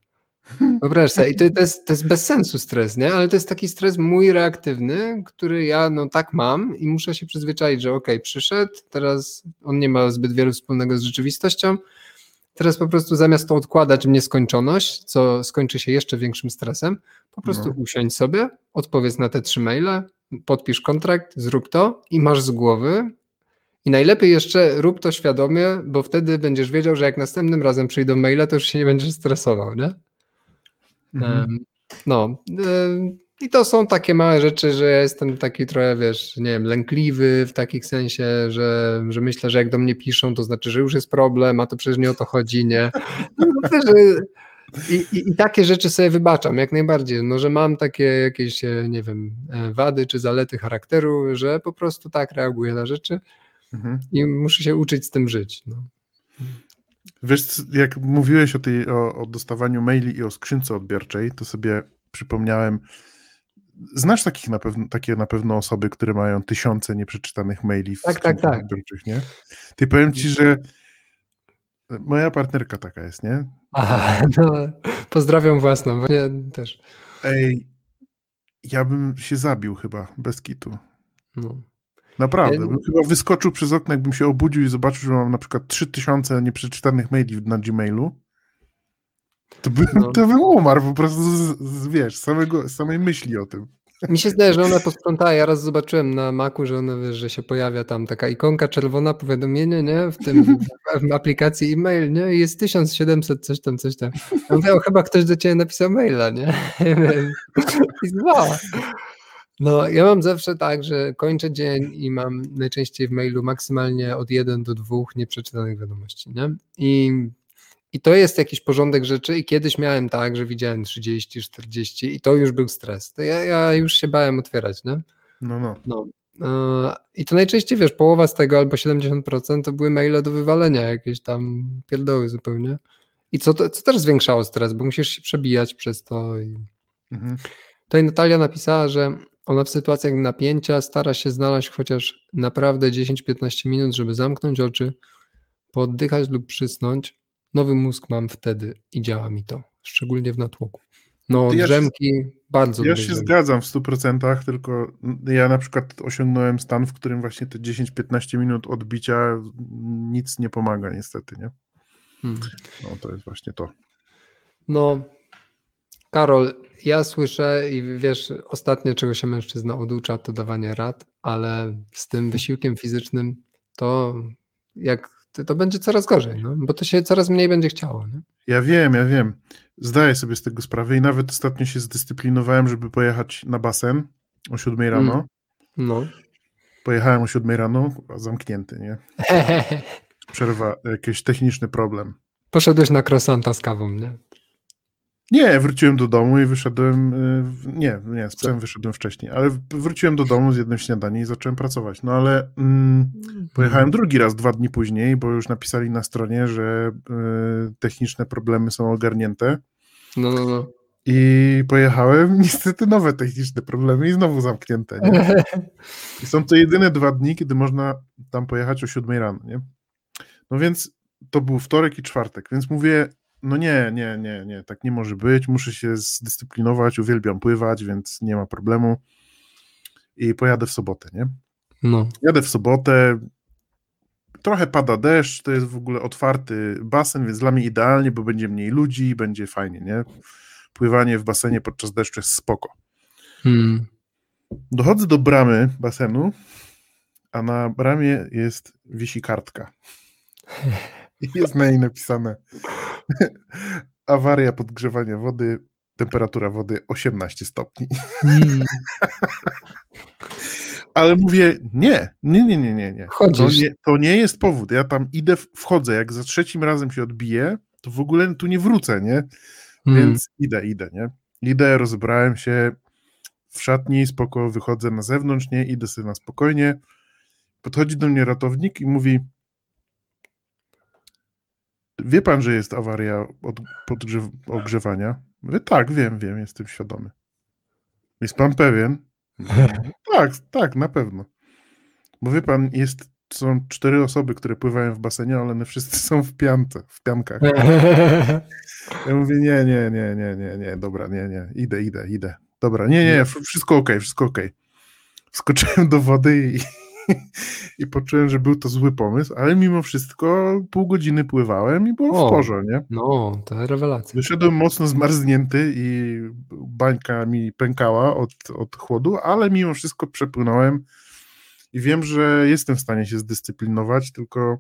Wyobraź sobie, i to, to, jest, to jest bez sensu stres, nie? Ale to jest taki stres mój reaktywny, który ja no tak mam i muszę się przyzwyczaić, że okej, okay, przyszedł, teraz on nie ma zbyt wiele wspólnego z rzeczywistością, teraz po prostu zamiast to odkładać w nieskończoność, co skończy się jeszcze większym stresem, po prostu no. usiądź sobie, odpowiedz na te trzy maile, podpisz kontrakt, zrób to i masz z głowy, i najlepiej jeszcze rób to świadomie, bo wtedy będziesz wiedział, że jak następnym razem przyjdą maile, to już się nie będziesz stresował, nie? Mhm. No. I to są takie małe rzeczy, że ja jestem taki trochę, wiesz, nie wiem, lękliwy w takim sensie, że, że myślę, że jak do mnie piszą, to znaczy, że już jest problem, a to przecież nie o to chodzi, nie? No, I, i, I, takie rzeczy sobie wybaczam, jak najbardziej, no, że mam takie jakieś, e, nie wiem, e, wady czy zalety charakteru, że po prostu tak reaguję na rzeczy mhm. i muszę się uczyć z tym żyć. No. Wiesz, jak mówiłeś o, tej, o, o dostawaniu maili i o skrzynce odbiorczej, to sobie przypomniałem, znasz takich na pewno, takie na pewno osoby, które mają tysiące nieprzeczytanych maili w tak, tak, tak. odbiorczych, nie? Ty powiem ci, że moja partnerka taka jest, nie? Aha, no, pozdrawiam własną, bo nie też. Ej, ja bym się zabił chyba, bez kitu. No. Naprawdę, bym chyba wyskoczył przez okno, jakbym się obudził i zobaczył, że mam na przykład 3000 nieprzeczytanych maili na Gmailu. To bym, no. to bym umarł po prostu, z, z, wiesz, samego, samej myśli o tym. Mi się zdaje, że ona posprzątała. Ja raz zobaczyłem na Macu, że ona wiesz, że się pojawia tam taka ikonka czerwona, powiadomienie, nie? W tym w aplikacji e-mail, nie? I jest 1700, coś tam, coś tam. Ja mówię, chyba ktoś do ciebie napisał maila, nie? I zła. No, ja mam zawsze tak, że kończę dzień i mam najczęściej w mailu maksymalnie od 1 do 2 nieprzeczytanych wiadomości, nie? I, I to jest jakiś porządek rzeczy i kiedyś miałem tak, że widziałem 30, 40 i to już był stres. To ja, ja już się bałem otwierać, nie? No, no. no. E, I to najczęściej, wiesz, połowa z tego albo 70% to były maile do wywalenia, jakieś tam pierdoły zupełnie. I co, co też zwiększało stres, bo musisz się przebijać przez to. I... Mhm. Tutaj Natalia napisała, że ona w sytuacjach napięcia stara się znaleźć chociaż naprawdę 10-15 minut, żeby zamknąć oczy, poddychać lub przysnąć. Nowy mózg mam wtedy i działa mi to, szczególnie w natłoku. No, ja drzemki się, bardzo Ja się zgadzam w 100%, tylko ja na przykład osiągnąłem stan, w którym właśnie te 10-15 minut odbicia nic nie pomaga, niestety, nie? Hmm. No, to jest właśnie to. No, Karol, ja słyszę i wiesz, ostatnie czego się mężczyzna oducza to dawanie rad, ale z tym wysiłkiem fizycznym to jak to będzie coraz gorzej, no, bo to się coraz mniej będzie chciało. Nie? Ja wiem, ja wiem. Zdaję sobie z tego sprawę i nawet ostatnio się zdyscyplinowałem, żeby pojechać na basen o 7 rano. Mm. No. Pojechałem o 7 rano, a zamknięty, nie? Przerwa, jakiś techniczny problem. Poszedłeś na krosanta z kawą, nie? Nie, wróciłem do domu i wyszedłem. Y, nie, nie, z psem wyszedłem wcześniej, ale wróciłem do domu z jednym śniadaniem i zacząłem pracować. No ale mm, pojechałem drugi raz dwa dni później, bo już napisali na stronie, że y, techniczne problemy są ogarnięte. No, no, no. I pojechałem, niestety nowe techniczne problemy i znowu zamknięte. Nie? I są to jedyne dwa dni, kiedy można tam pojechać o 7 rano, nie? No więc to był wtorek i czwartek, więc mówię, no nie, nie, nie, nie, tak nie może być, muszę się zdyscyplinować, uwielbiam pływać, więc nie ma problemu i pojadę w sobotę, nie? No. Jadę w sobotę, trochę pada deszcz, to jest w ogóle otwarty basen, więc dla mnie idealnie, bo będzie mniej ludzi, będzie fajnie, nie? Pływanie w basenie podczas deszczu jest spoko. Hmm. Dochodzę do bramy basenu, a na bramie jest, wisi kartka. I jest na niej napisane awaria podgrzewania wody, temperatura wody 18 stopni. Mm. Ale mówię, nie, nie, nie, nie, nie. nie. To, nie. to nie jest powód. Ja tam idę, wchodzę, jak za trzecim razem się odbiję, to w ogóle tu nie wrócę, nie? Mm. Więc idę, idę, nie? Idę, rozbrałem się w szatni, spoko, wychodzę na zewnątrz, nie? Idę sobie na spokojnie. Podchodzi do mnie ratownik i mówi, Wie pan, że jest awaria od ogrzewania? Mówię, tak, wiem, wiem, jestem świadomy. Jest pan pewien? tak, tak, na pewno. Bo wie pan, jest, są cztery osoby, które pływają w basenie, ale one wszyscy są w piance, w piankach. Ja mówię, nie, nie, nie, nie, nie, nie, dobra, nie, nie, idę, idę, idę. Dobra, nie, nie, wszystko ok, wszystko ok. Wskoczyłem do wody i i poczułem, że był to zły pomysł, ale mimo wszystko pół godziny pływałem i było o, w porze, nie? No, to rewelacja. Wyszedłem mocno zmarznięty i bańka mi pękała od, od chłodu, ale mimo wszystko przepłynąłem i wiem, że jestem w stanie się zdyscyplinować, tylko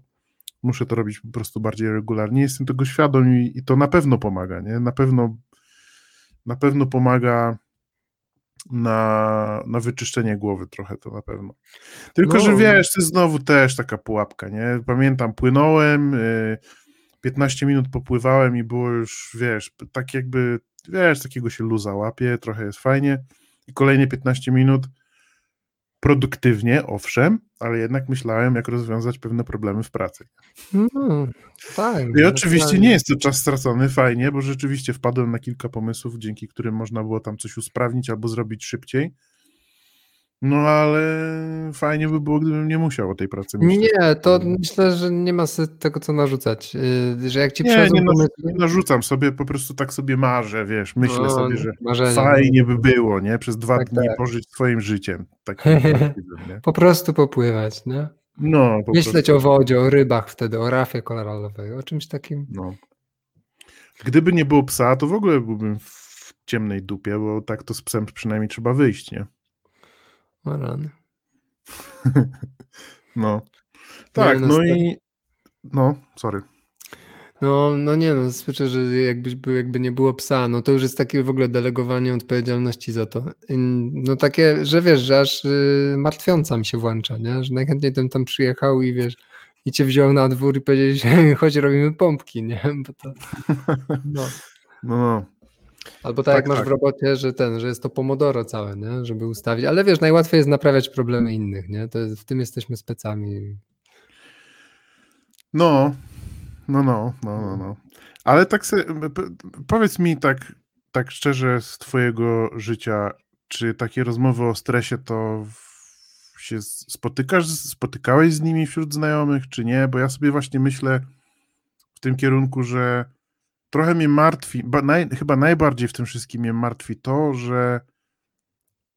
muszę to robić po prostu bardziej regularnie. Jestem tego świadom i, i to na pewno pomaga, nie? Na pewno na pewno pomaga na, na wyczyszczenie głowy trochę to na pewno. Tylko, no. że wiesz, to jest znowu też taka pułapka, nie? Pamiętam, płynąłem, 15 y, minut popływałem i było już, wiesz, tak jakby, wiesz, takiego się luza łapie, trochę jest fajnie i kolejne 15 minut produktywnie, owszem, ale jednak myślałem, jak rozwiązać pewne problemy w pracy. Tak. I oczywiście nie jest to czas stracony, fajnie, bo rzeczywiście wpadłem na kilka pomysłów, dzięki którym można było tam coś usprawnić albo zrobić szybciej. No ale fajnie by było, gdybym nie musiał o tej pracy myśleć. Nie, to myślę, że nie ma tego co narzucać. Y, że jak ci nie, nie, pomysły... nie narzucam sobie, po prostu tak sobie marzę, wiesz, myślę no, sobie, że marzenie. fajnie by było, nie? Przez dwa tak, dni tak. pożyć swoim życiem. Takim? Po prostu popływać, nie? No, po Myśleć prostu. o wodzie, o rybach wtedy, o rafie koralowej, o czymś takim. No. Gdyby nie było psa, to w ogóle byłbym w ciemnej dupie, bo tak to z psem przynajmniej trzeba wyjść, nie? O rany. No. Tak, no, no i. No, sorry. No, no nie no, słyszę, że jakbyś był, jakby nie było psa, no to już jest takie w ogóle delegowanie odpowiedzialności za to. No takie, że wiesz, że aż y, martwiąca mi się włącza, nie? Że najchętniej ten tam przyjechał i wiesz, i cię wziął na dwór i powiedzieć, chodź robimy pompki, nie? Bo to, no. No, no. Albo tak, tak jak masz tak. w robocie, że ten, że jest to pomodoro całe, nie? żeby ustawić. Ale wiesz, najłatwiej jest naprawiać problemy innych, nie? To jest, w tym jesteśmy specami. No, no, no, no, no, no. Ale tak sobie, powiedz mi tak, tak szczerze z twojego życia, czy takie rozmowy o stresie to się spotykasz, spotykałeś z nimi wśród znajomych, czy nie? Bo ja sobie właśnie myślę w tym kierunku, że trochę mnie martwi, naj, chyba najbardziej w tym wszystkim mnie martwi to, że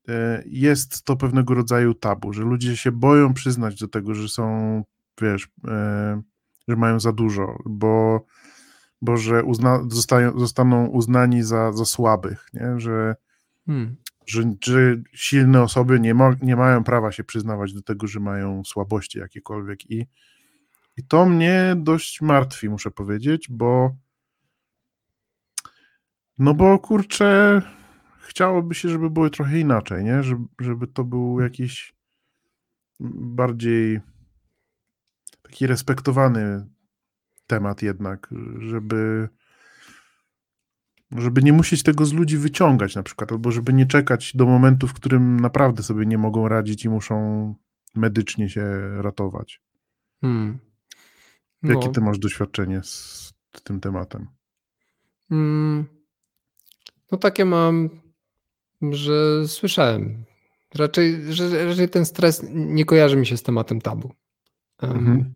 e, jest to pewnego rodzaju tabu, że ludzie się boją przyznać do tego, że są, wiesz, e, że mają za dużo, bo bo że uzna, zostają, zostaną uznani za, za słabych, nie? Że, hmm. że, że silne osoby nie, ma, nie mają prawa się przyznawać do tego, że mają słabości jakiekolwiek i, i to mnie dość martwi, muszę powiedzieć, bo no bo kurczę, chciałoby się, żeby było trochę inaczej, nie? Żeby, żeby to był jakiś bardziej taki respektowany temat jednak, żeby żeby nie musieć tego z ludzi wyciągać na przykład, albo żeby nie czekać do momentu, w którym naprawdę sobie nie mogą radzić i muszą medycznie się ratować. Hmm. No. Jakie ty masz doświadczenie z tym tematem? Hmm. No takie mam, że słyszałem. Raczej, że, raczej ten stres nie kojarzy mi się z tematem tabu. Mhm.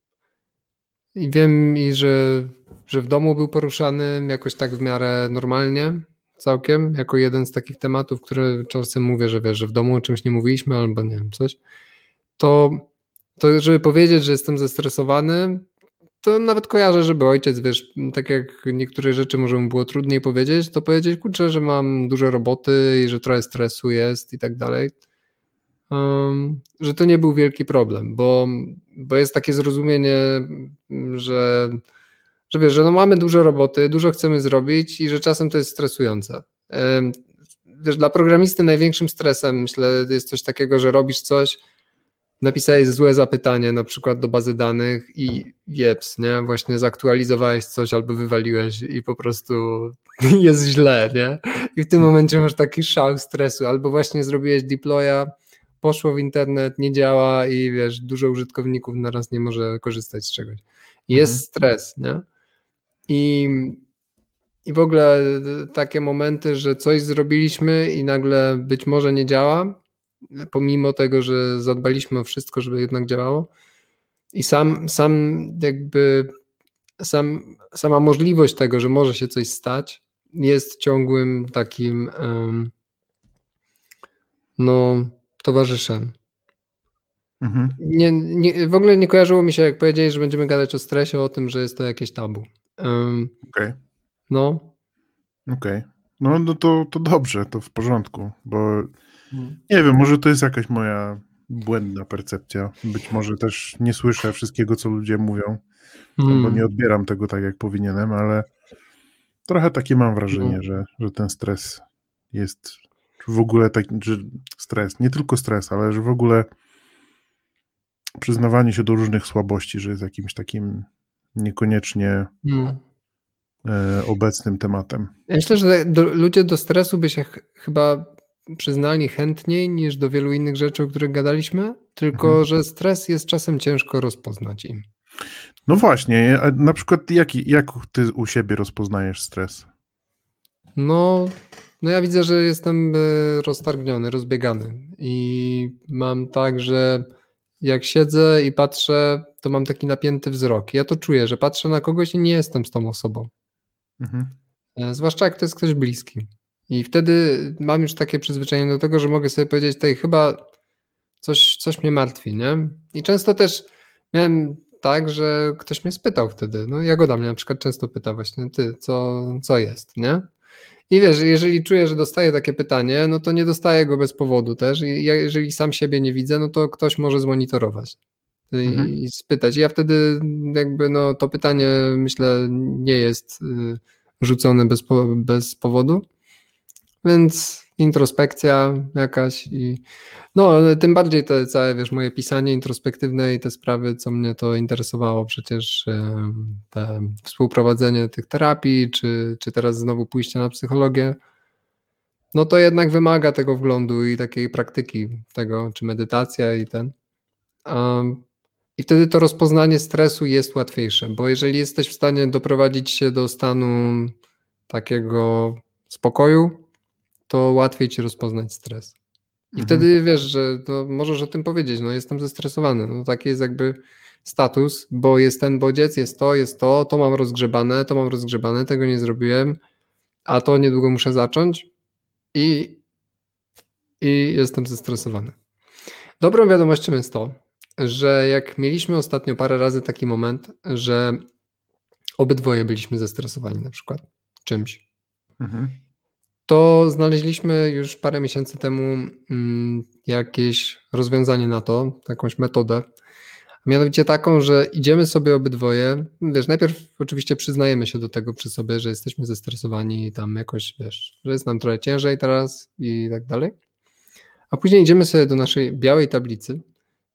I wiem, i że, że w domu był poruszany jakoś tak w miarę normalnie, całkiem, jako jeden z takich tematów, które czasem mówię, że wiesz, że w domu o czymś nie mówiliśmy, albo nie wiem, coś. To, to żeby powiedzieć, że jestem zestresowany, to nawet kojarzę, żeby ojciec, wiesz, tak jak niektóre rzeczy może mu było trudniej powiedzieć, to powiedzieć, kurczę, że mam dużo roboty i że trochę stresu jest i tak dalej. Um, że to nie był wielki problem, bo, bo jest takie zrozumienie, że, że wiesz, że no mamy dużo roboty, dużo chcemy zrobić i że czasem to jest stresujące. Um, wiesz, dla programisty największym stresem, myślę, jest coś takiego, że robisz coś, napisałeś złe zapytanie na przykład do bazy danych i jeps, nie? Właśnie zaktualizowałeś coś albo wywaliłeś i po prostu jest źle, nie? I w tym momencie masz taki szał stresu, albo właśnie zrobiłeś deploya, poszło w internet, nie działa i wiesz, dużo użytkowników naraz nie może korzystać z czegoś. Jest mhm. stres, nie? I, I w ogóle takie momenty, że coś zrobiliśmy i nagle być może nie działa, pomimo tego, że zadbaliśmy o wszystko, żeby jednak działało. I sam, sam jakby sam, sama możliwość tego, że może się coś stać, jest ciągłym takim no, towarzyszem. Mhm. Nie, nie, w ogóle nie kojarzyło mi się, jak powiedziałeś, że będziemy gadać o stresie, o tym, że jest to jakieś tabu. Um, Okej. Okay. No. Okej. Okay. No, no to, to dobrze, to w porządku, bo nie wiem, może to jest jakaś moja błędna percepcja. Być może też nie słyszę wszystkiego, co ludzie mówią, hmm. bo nie odbieram tego tak, jak powinienem, ale trochę takie mam wrażenie, hmm. że, że ten stres jest w ogóle taki, że stres, nie tylko stres, ale że w ogóle przyznawanie się do różnych słabości, że jest jakimś takim niekoniecznie hmm. e, obecnym tematem. Ja myślę, że do, ludzie do stresu by się ch chyba przyznali chętniej niż do wielu innych rzeczy, o których gadaliśmy, tylko mhm. że stres jest czasem ciężko rozpoznać im. No właśnie, a na przykład jaki, jak ty u siebie rozpoznajesz stres? No, no ja widzę, że jestem e, roztargniony, rozbiegany i mam tak, że jak siedzę i patrzę, to mam taki napięty wzrok. Ja to czuję, że patrzę na kogoś i nie jestem z tą osobą. Mhm. E, zwłaszcza jak to jest ktoś bliski. I wtedy mam już takie przyzwyczajenie do tego, że mogę sobie powiedzieć, tutaj chyba coś, coś mnie martwi, nie? I często też miałem tak, że ktoś mnie spytał wtedy, no Jagoda mnie na przykład często pyta właśnie, ty, co, co jest, nie? I wiesz, jeżeli czuję, że dostaję takie pytanie, no to nie dostaję go bez powodu też. I ja, jeżeli sam siebie nie widzę, no to ktoś może zmonitorować i, mhm. i spytać. I ja wtedy jakby no to pytanie myślę nie jest y, rzucone bez, bez powodu. Więc introspekcja jakaś i no tym bardziej te całe, wiesz, moje pisanie introspektywne i te sprawy, co mnie to interesowało, przecież te współprowadzenie tych terapii, czy, czy teraz znowu pójście na psychologię, no to jednak wymaga tego wglądu i takiej praktyki tego, czy medytacja i ten. Um, I wtedy to rozpoznanie stresu jest łatwiejsze, bo jeżeli jesteś w stanie doprowadzić się do stanu takiego spokoju, to łatwiej ci rozpoznać stres. I mhm. wtedy wiesz, że to możesz o tym powiedzieć, no jestem zestresowany. No taki jest jakby status, bo jest ten bodziec, jest to, jest to, to mam rozgrzebane, to mam rozgrzebane, tego nie zrobiłem, a to niedługo muszę zacząć i, i jestem zestresowany. Dobrą wiadomością jest to, że jak mieliśmy ostatnio parę razy taki moment, że obydwoje byliśmy zestresowani na przykład czymś, mhm. To znaleźliśmy już parę miesięcy temu mm, jakieś rozwiązanie na to, jakąś metodę. Mianowicie taką, że idziemy sobie obydwoje. Wiesz, najpierw oczywiście przyznajemy się do tego przy sobie, że jesteśmy zestresowani i tam jakoś, wiesz, że jest nam trochę ciężej teraz i tak dalej. A później idziemy sobie do naszej białej tablicy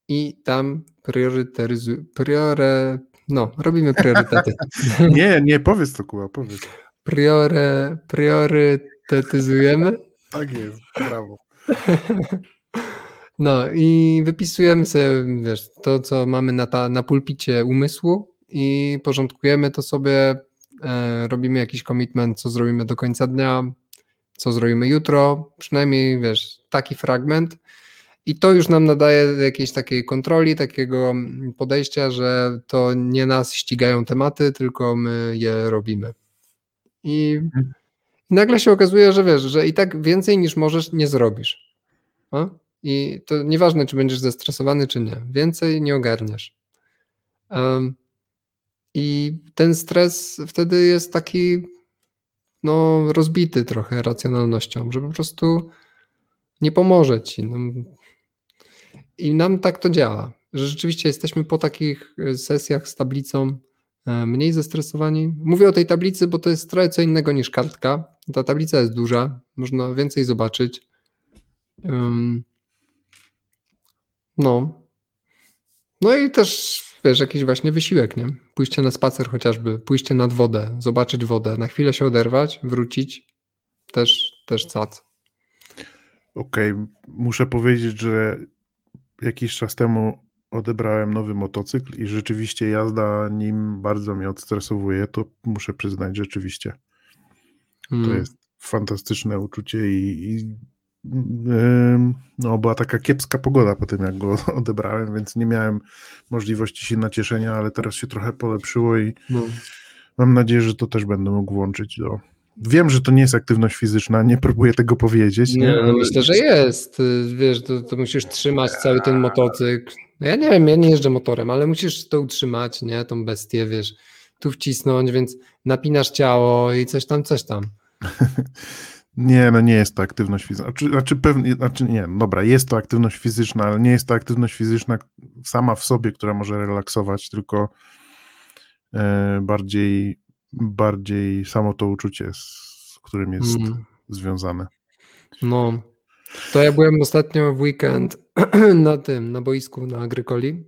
i tam prioryteryzujemy, priore, no, robimy priorytety. nie, nie, powiedz to, Kuba, powiedz. Priore, priorytetyzujemy. Tak jest, brawo. No i wypisujemy sobie, wiesz, to, co mamy na, ta, na pulpicie umysłu i porządkujemy to sobie, e, robimy jakiś commitment, co zrobimy do końca dnia, co zrobimy jutro, przynajmniej, wiesz, taki fragment i to już nam nadaje jakiejś takiej kontroli, takiego podejścia, że to nie nas ścigają tematy, tylko my je robimy. I mhm. nagle się okazuje, że wiesz, że i tak więcej niż możesz nie zrobisz. I to nieważne, czy będziesz zestresowany, czy nie. Więcej nie ogarniasz. Um, I ten stres wtedy jest taki no, rozbity trochę racjonalnością, że po prostu nie pomoże ci. No, I nam tak to działa, że rzeczywiście jesteśmy po takich e, sesjach z tablicą mniej zestresowani. Mówię o tej tablicy, bo to jest trochę co innego niż kartka. Ta tablica jest duża, można więcej zobaczyć. No. No i też, wiesz, jakiś właśnie wysiłek, nie? Pójście na spacer chociażby, pójście nad wodę, zobaczyć wodę, na chwilę się oderwać, wrócić, też, też cac. Okej, okay. muszę powiedzieć, że jakiś czas temu odebrałem nowy motocykl i rzeczywiście jazda nim bardzo mnie odstresowuje, to muszę przyznać rzeczywiście. Hmm. To jest fantastyczne uczucie i, i no, była taka kiepska pogoda po tym, jak go odebrałem, więc nie miałem możliwości się nacieszenia, ale teraz się trochę polepszyło i no. mam nadzieję, że to też będę mógł włączyć do. Wiem, że to nie jest aktywność fizyczna, nie próbuję tego powiedzieć. Nie, nie no myślę, że jest. Wiesz, to, to, musisz trzymać cały ten motocykl. No ja nie wiem, ja nie jeżdżę motorem, ale musisz to utrzymać, nie? Tą bestię, wiesz, tu wcisnąć, więc napinasz ciało i coś tam, coś tam. Nie, no nie jest to aktywność fizyczna. Znaczy, znaczy, pewnie, znaczy nie, dobra, jest to aktywność fizyczna, ale nie jest to aktywność fizyczna sama w sobie, która może relaksować, tylko e, bardziej, bardziej samo to uczucie, z którym jest mm. związane. No, to ja byłem ostatnio w weekend na tym, na boisku na Agrykoli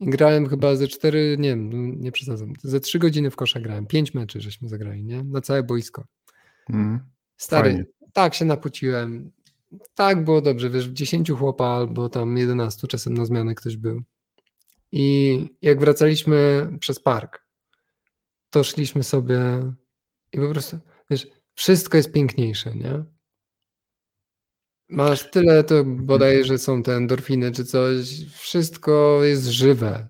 i grałem chyba ze cztery, nie wiem, nie przesadzam, ze trzy godziny w kosza grałem, pięć meczy żeśmy zagrali, nie? Na całe boisko. Mm. Stary, Fajnie. tak się napociłem. Tak było dobrze, wiesz, w 10 chłopa albo tam 11 czasem na zmianę ktoś był. I jak wracaliśmy przez park, to szliśmy sobie i po prostu, wiesz, wszystko jest piękniejsze, nie? Masz tyle, to bodaj, że są te endorfiny czy coś, wszystko jest żywe.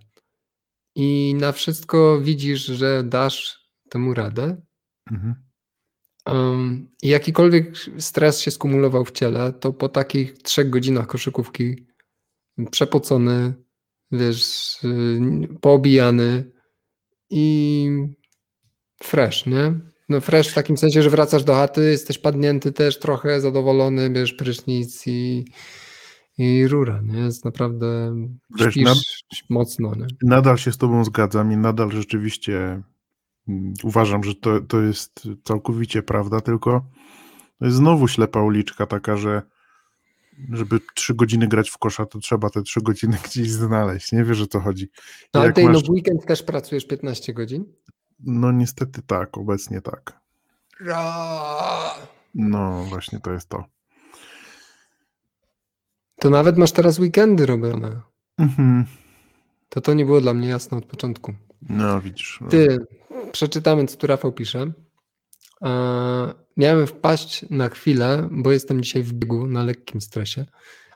I na wszystko widzisz, że dasz temu radę. Mhm. Um, jakikolwiek stres się skumulował w ciele, to po takich trzech godzinach koszykówki przepocony, wiesz, y, poobijany i fresh, nie? No fresh w takim sensie, że wracasz do chaty, jesteś padnięty też trochę, zadowolony, bierz prysznic i, i rura, nie? Jest naprawdę Wiesz, nad, mocno, nie? Nadal się z tobą zgadzam i nadal rzeczywiście Uważam, że to, to jest całkowicie prawda, tylko znowu ślepa uliczka taka, że żeby trzy godziny grać w kosza, to trzeba te trzy godziny gdzieś znaleźć. Nie wiesz, o co chodzi. No, ale ty masz... no w weekend też pracujesz 15 godzin? No niestety tak, obecnie tak. No właśnie to jest to. To nawet masz teraz weekendy robione. Mhm. To to nie było dla mnie jasne od początku. No widzisz. No. Ty, przeczytamy, co tu Rafał pisze. Miałem wpaść na chwilę, bo jestem dzisiaj w biegu na lekkim stresie,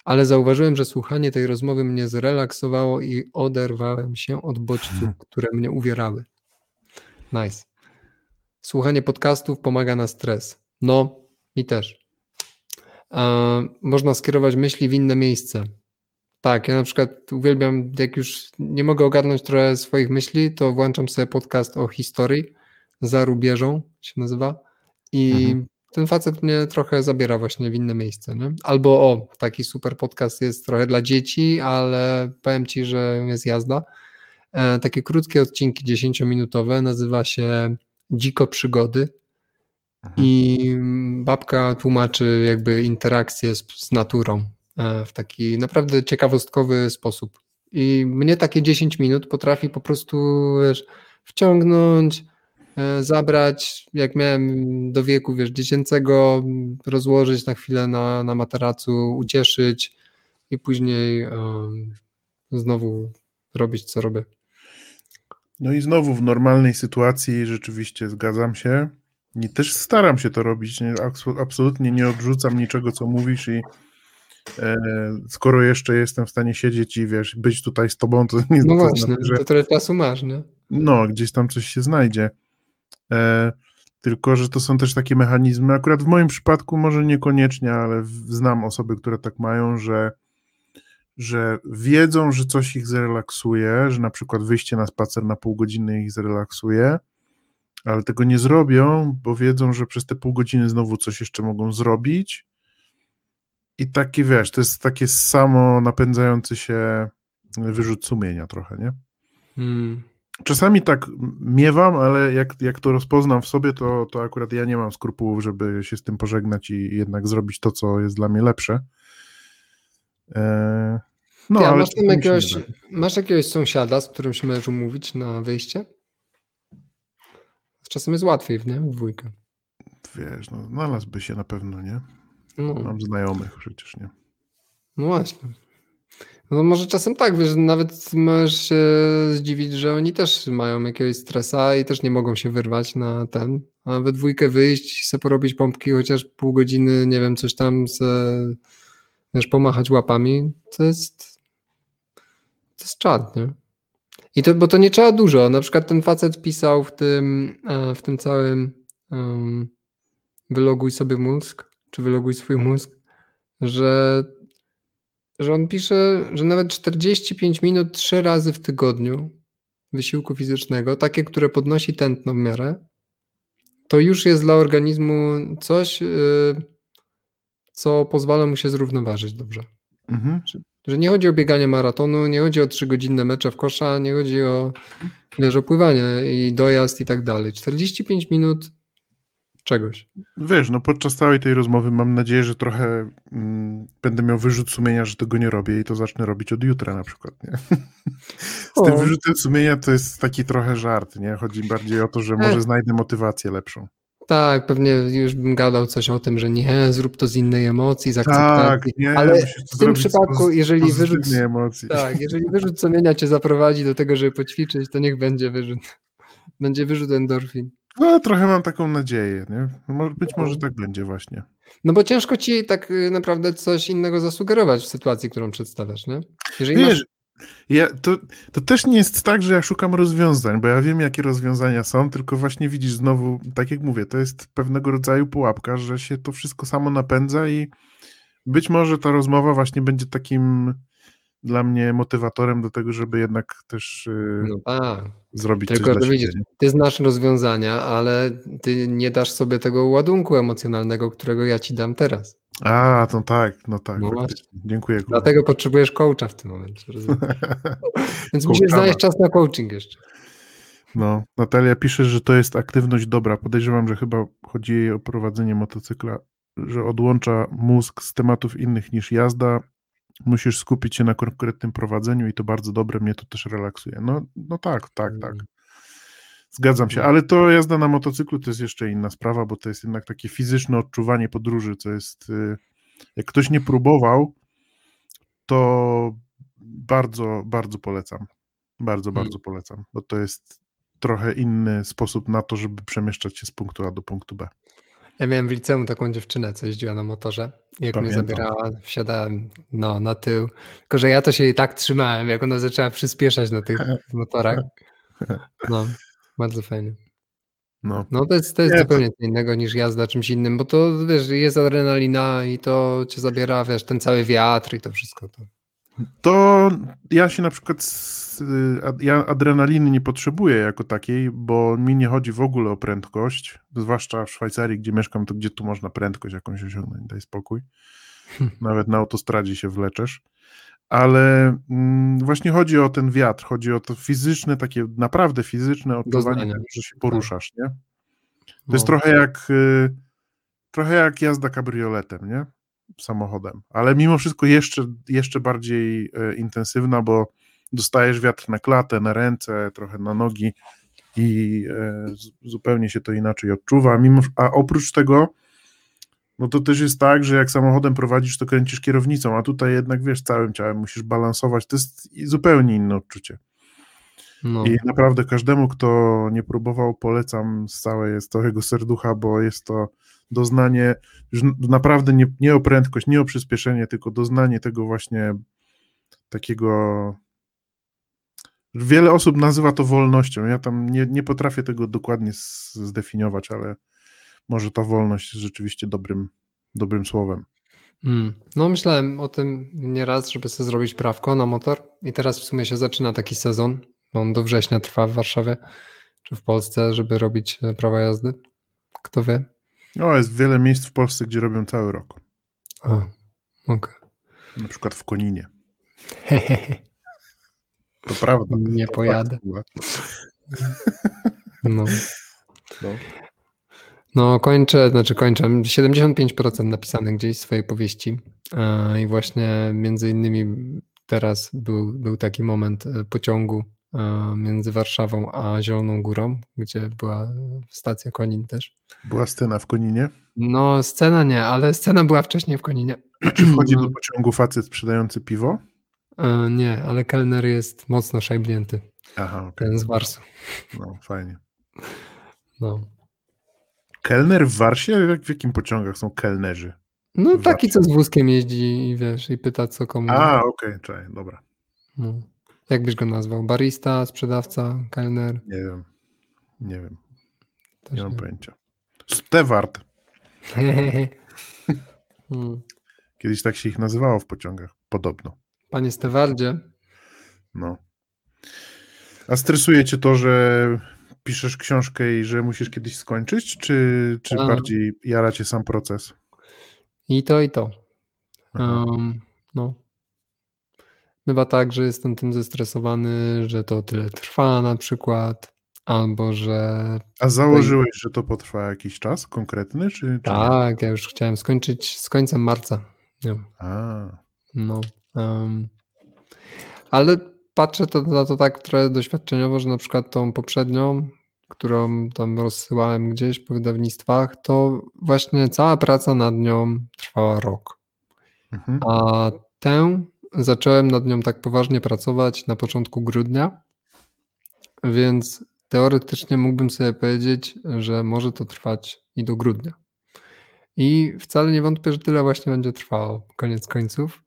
ale zauważyłem, że słuchanie tej rozmowy mnie zrelaksowało i oderwałem się od bodźców, które mnie uwierały. Nice. Słuchanie podcastów pomaga na stres. No, mi też. Można skierować myśli w inne miejsce. Tak, ja na przykład uwielbiam, jak już nie mogę ogarnąć trochę swoich myśli, to włączam sobie podcast o historii za rubieżą się nazywa i mhm. ten facet mnie trochę zabiera właśnie w inne miejsce, nie? Albo o, taki super podcast jest trochę dla dzieci, ale powiem Ci, że jest jazda. E, takie krótkie odcinki, 10-minutowe, nazywa się Dziko Przygody i babka tłumaczy jakby interakcję z, z naturą e, w taki naprawdę ciekawostkowy sposób. I mnie takie 10 minut potrafi po prostu wiesz, wciągnąć, e, zabrać, jak miałem do wieku wiesz, dziecięcego, rozłożyć na chwilę na, na materacu, ucieszyć i później um, znowu robić, co robię. No i znowu w normalnej sytuacji rzeczywiście zgadzam się. I też staram się to robić. Nie, absolutnie nie odrzucam niczego, co mówisz i e, skoro jeszcze jestem w stanie siedzieć i wiesz, być tutaj z tobą, to nie No to właśnie, znaczy, że, to trochę czasu masz, nie? No, gdzieś tam coś się znajdzie. E, tylko, że to są też takie mechanizmy, akurat w moim przypadku może niekoniecznie, ale znam osoby, które tak mają, że że wiedzą, że coś ich zrelaksuje, że na przykład wyjście na spacer na pół godziny ich zrelaksuje, ale tego nie zrobią, bo wiedzą, że przez te pół godziny znowu coś jeszcze mogą zrobić. I taki wiesz, to jest takie samo napędzający się wyrzut sumienia trochę, nie? Hmm. Czasami tak miewam, ale jak, jak to rozpoznam w sobie, to, to akurat ja nie mam skrupułów, żeby się z tym pożegnać i jednak zrobić to, co jest dla mnie lepsze. E, no, ale masz, jakiegoś, masz jakiegoś sąsiada, z którym się możesz umówić na wyjście? Czasem jest łatwiej, nie? W dwójkę. Wiesz, no znalazłby się na pewno, nie? No. Mam znajomych przecież, nie? No właśnie. No może czasem tak, wiesz, nawet możesz się zdziwić, że oni też mają jakiegoś stresa i też nie mogą się wyrwać na ten, a we dwójkę wyjść, sobie porobić pompki chociaż pół godziny, nie wiem, coś tam se wiesz, pomachać łapami, to jest to jest czad, nie? I to, bo to nie trzeba dużo. Na przykład ten facet pisał w tym, e, w tym całym um, wyloguj sobie mózg, czy wyloguj swój mózg, że, że on pisze, że nawet 45 minut trzy razy w tygodniu wysiłku fizycznego, takie, które podnosi tętno w miarę, to już jest dla organizmu coś, yy, co pozwala mu się zrównoważyć dobrze. Mhm. Że, nie chodzi o bieganie maratonu, nie chodzi o trzygodzinne mecze w kosza, nie chodzi o wiesz, o pływanie i dojazd i tak dalej. 45 minut czegoś. Wiesz, no podczas całej tej rozmowy mam nadzieję, że trochę mm, będę miał wyrzut sumienia, że tego nie robię i to zacznę robić od jutra na przykład, nie? Z o. tym wyrzutem sumienia to jest taki trochę żart, nie? Chodzi bardziej o to, że może znajdę motywację lepszą. Tak, pewnie już bym gadał coś o tym, że nie, zrób to z innej emocji, z akceptacji. Tak, nie, ale w tym przypadku, jeżeli wyrzut, emocji. tak, jeżeli wyrzut sumienia cię zaprowadzi do tego, żeby poćwiczyć, to niech będzie wyrzut. Będzie wyrzut endorfin. No, trochę mam taką nadzieję, nie? Być może no. tak będzie właśnie. No bo ciężko ci tak y, naprawdę coś innego zasugerować w sytuacji, którą przedstawiasz, nie? Jeżeli Wiesz, masz... Ja, to, to też nie jest tak, że ja szukam rozwiązań, bo ja wiem, jakie rozwiązania są, tylko właśnie widzisz znowu, tak jak mówię, to jest pewnego rodzaju pułapka, że się to wszystko samo napędza i być może ta rozmowa właśnie będzie takim dla mnie motywatorem do tego, żeby jednak też y, no tak. zrobić Tylko, coś widzisz, Ty znasz rozwiązania, ale ty nie dasz sobie tego ładunku emocjonalnego, którego ja ci dam teraz. A, to tak, no tak. No Dziękuję. Dlatego potrzebujesz coacha w tym momencie. Więc musisz znaleźć czas na coaching jeszcze. No, Natalia pisze, że to jest aktywność dobra. Podejrzewam, że chyba chodzi jej o prowadzenie motocykla, że odłącza mózg z tematów innych niż jazda. Musisz skupić się na konkretnym prowadzeniu i to bardzo dobre, mnie to też relaksuje. No, no tak, tak, tak. Mm. Zgadzam się, ale to jazda na motocyklu to jest jeszcze inna sprawa, bo to jest jednak takie fizyczne odczuwanie podróży, co jest, y, jak ktoś nie próbował, to bardzo, bardzo polecam. Bardzo, hmm. bardzo polecam, bo to jest trochę inny sposób na to, żeby przemieszczać się z punktu A do punktu B. Ja miałem w liceum taką dziewczynę, co jeździła na motorze. Jak Pamiętam. mnie zabierała, wsiadałem no, na tył. Tylko, że ja to się jej tak trzymałem, jak ona zaczęła przyspieszać na tych motorach. No. Bardzo fajnie. No, no to jest, to jest zupełnie co innego niż jazda czymś innym, bo to wiesz, jest adrenalina i to cię zabiera, wiesz, ten cały wiatr i to wszystko. To. To ja się na przykład, ja adrenaliny nie potrzebuję jako takiej, bo mi nie chodzi w ogóle o prędkość, zwłaszcza w Szwajcarii, gdzie mieszkam, to gdzie tu można prędkość jakąś osiągnąć, daj spokój. Nawet na autostradzie się wleczesz. Ale mm, właśnie chodzi o ten wiatr, chodzi o to fizyczne, takie naprawdę fizyczne odczuwanie, że się poruszasz, nie? To no. jest trochę jak y, trochę jak jazda kabrioletem, nie? Samochodem, ale mimo wszystko jeszcze, jeszcze bardziej e, intensywna, bo dostajesz wiatr na klatę, na ręce, trochę na nogi i e, zupełnie się to inaczej odczuwa. Mimo, a oprócz tego, no to też jest tak, że jak samochodem prowadzisz, to kręcisz kierownicą, a tutaj jednak wiesz, całym ciałem musisz balansować. To jest zupełnie inne odczucie. No. I naprawdę każdemu, kto nie próbował, polecam z całego serducha, bo jest to doznanie, już naprawdę nie, nie o prędkość, nie o przyspieszenie, tylko doznanie tego właśnie takiego. Wiele osób nazywa to wolnością. Ja tam nie, nie potrafię tego dokładnie zdefiniować, ale może ta wolność jest rzeczywiście dobrym, dobrym słowem. Hmm. No, myślałem o tym nieraz, żeby sobie zrobić prawko na motor, i teraz w sumie się zaczyna taki sezon. On do września trwa w Warszawie czy w Polsce, żeby robić e, prawa jazdy. Kto wie? No, jest wiele miejsc w Polsce, gdzie robią cały rok. O, okej. Okay. Na przykład w Koninie. To prawda. Nie pojadę. No. no. No, kończę, znaczy kończę. 75% napisane gdzieś swojej powieści. I właśnie między innymi teraz był, był taki moment e, pociągu E, między Warszawą a Zieloną Górą, gdzie była stacja Konin też. Była scena w Koninie? No, scena nie, ale scena była wcześniej w Koninie. Czy wchodzi do pociągu facet sprzedający piwo? E, nie, ale kelner jest mocno szajbnięty. Aha, okay. Ten z Warsu. No, fajnie. No. Kelner w Warsie? W jakim pociągach są kelnerzy? No taki, co z wózkiem jeździ i wiesz, i pyta co komu. A, okej, okay, czekaj, dobra. No. Jak byś go nazwał? Barista, sprzedawca, kelner? Nie wiem. Nie wiem. Też nie mam nie. pojęcia. Steward. hmm. Kiedyś tak się ich nazywało w pociągach. Podobno. Panie Stewardzie. No. A stresuje cię to, że piszesz książkę i że musisz kiedyś skończyć, czy, czy bardziej jara cię sam proces? I to, i to. Um, no. Bywa tak, że jestem tym zestresowany, że to tyle trwa na przykład, albo że. A założyłeś, że to potrwa jakiś czas konkretny? Czy, czy... Tak, ja już chciałem skończyć z końcem marca. Nie. A. No. Um, ale patrzę to, na to tak trochę doświadczeniowo, że na przykład tą poprzednią, którą tam rozsyłałem gdzieś po wydawnictwach, to właśnie cała praca nad nią trwała rok. Mhm. A tę Zacząłem nad nią tak poważnie pracować na początku grudnia, więc teoretycznie mógłbym sobie powiedzieć, że może to trwać i do grudnia. I wcale nie wątpię, że tyle właśnie będzie trwało, koniec końców.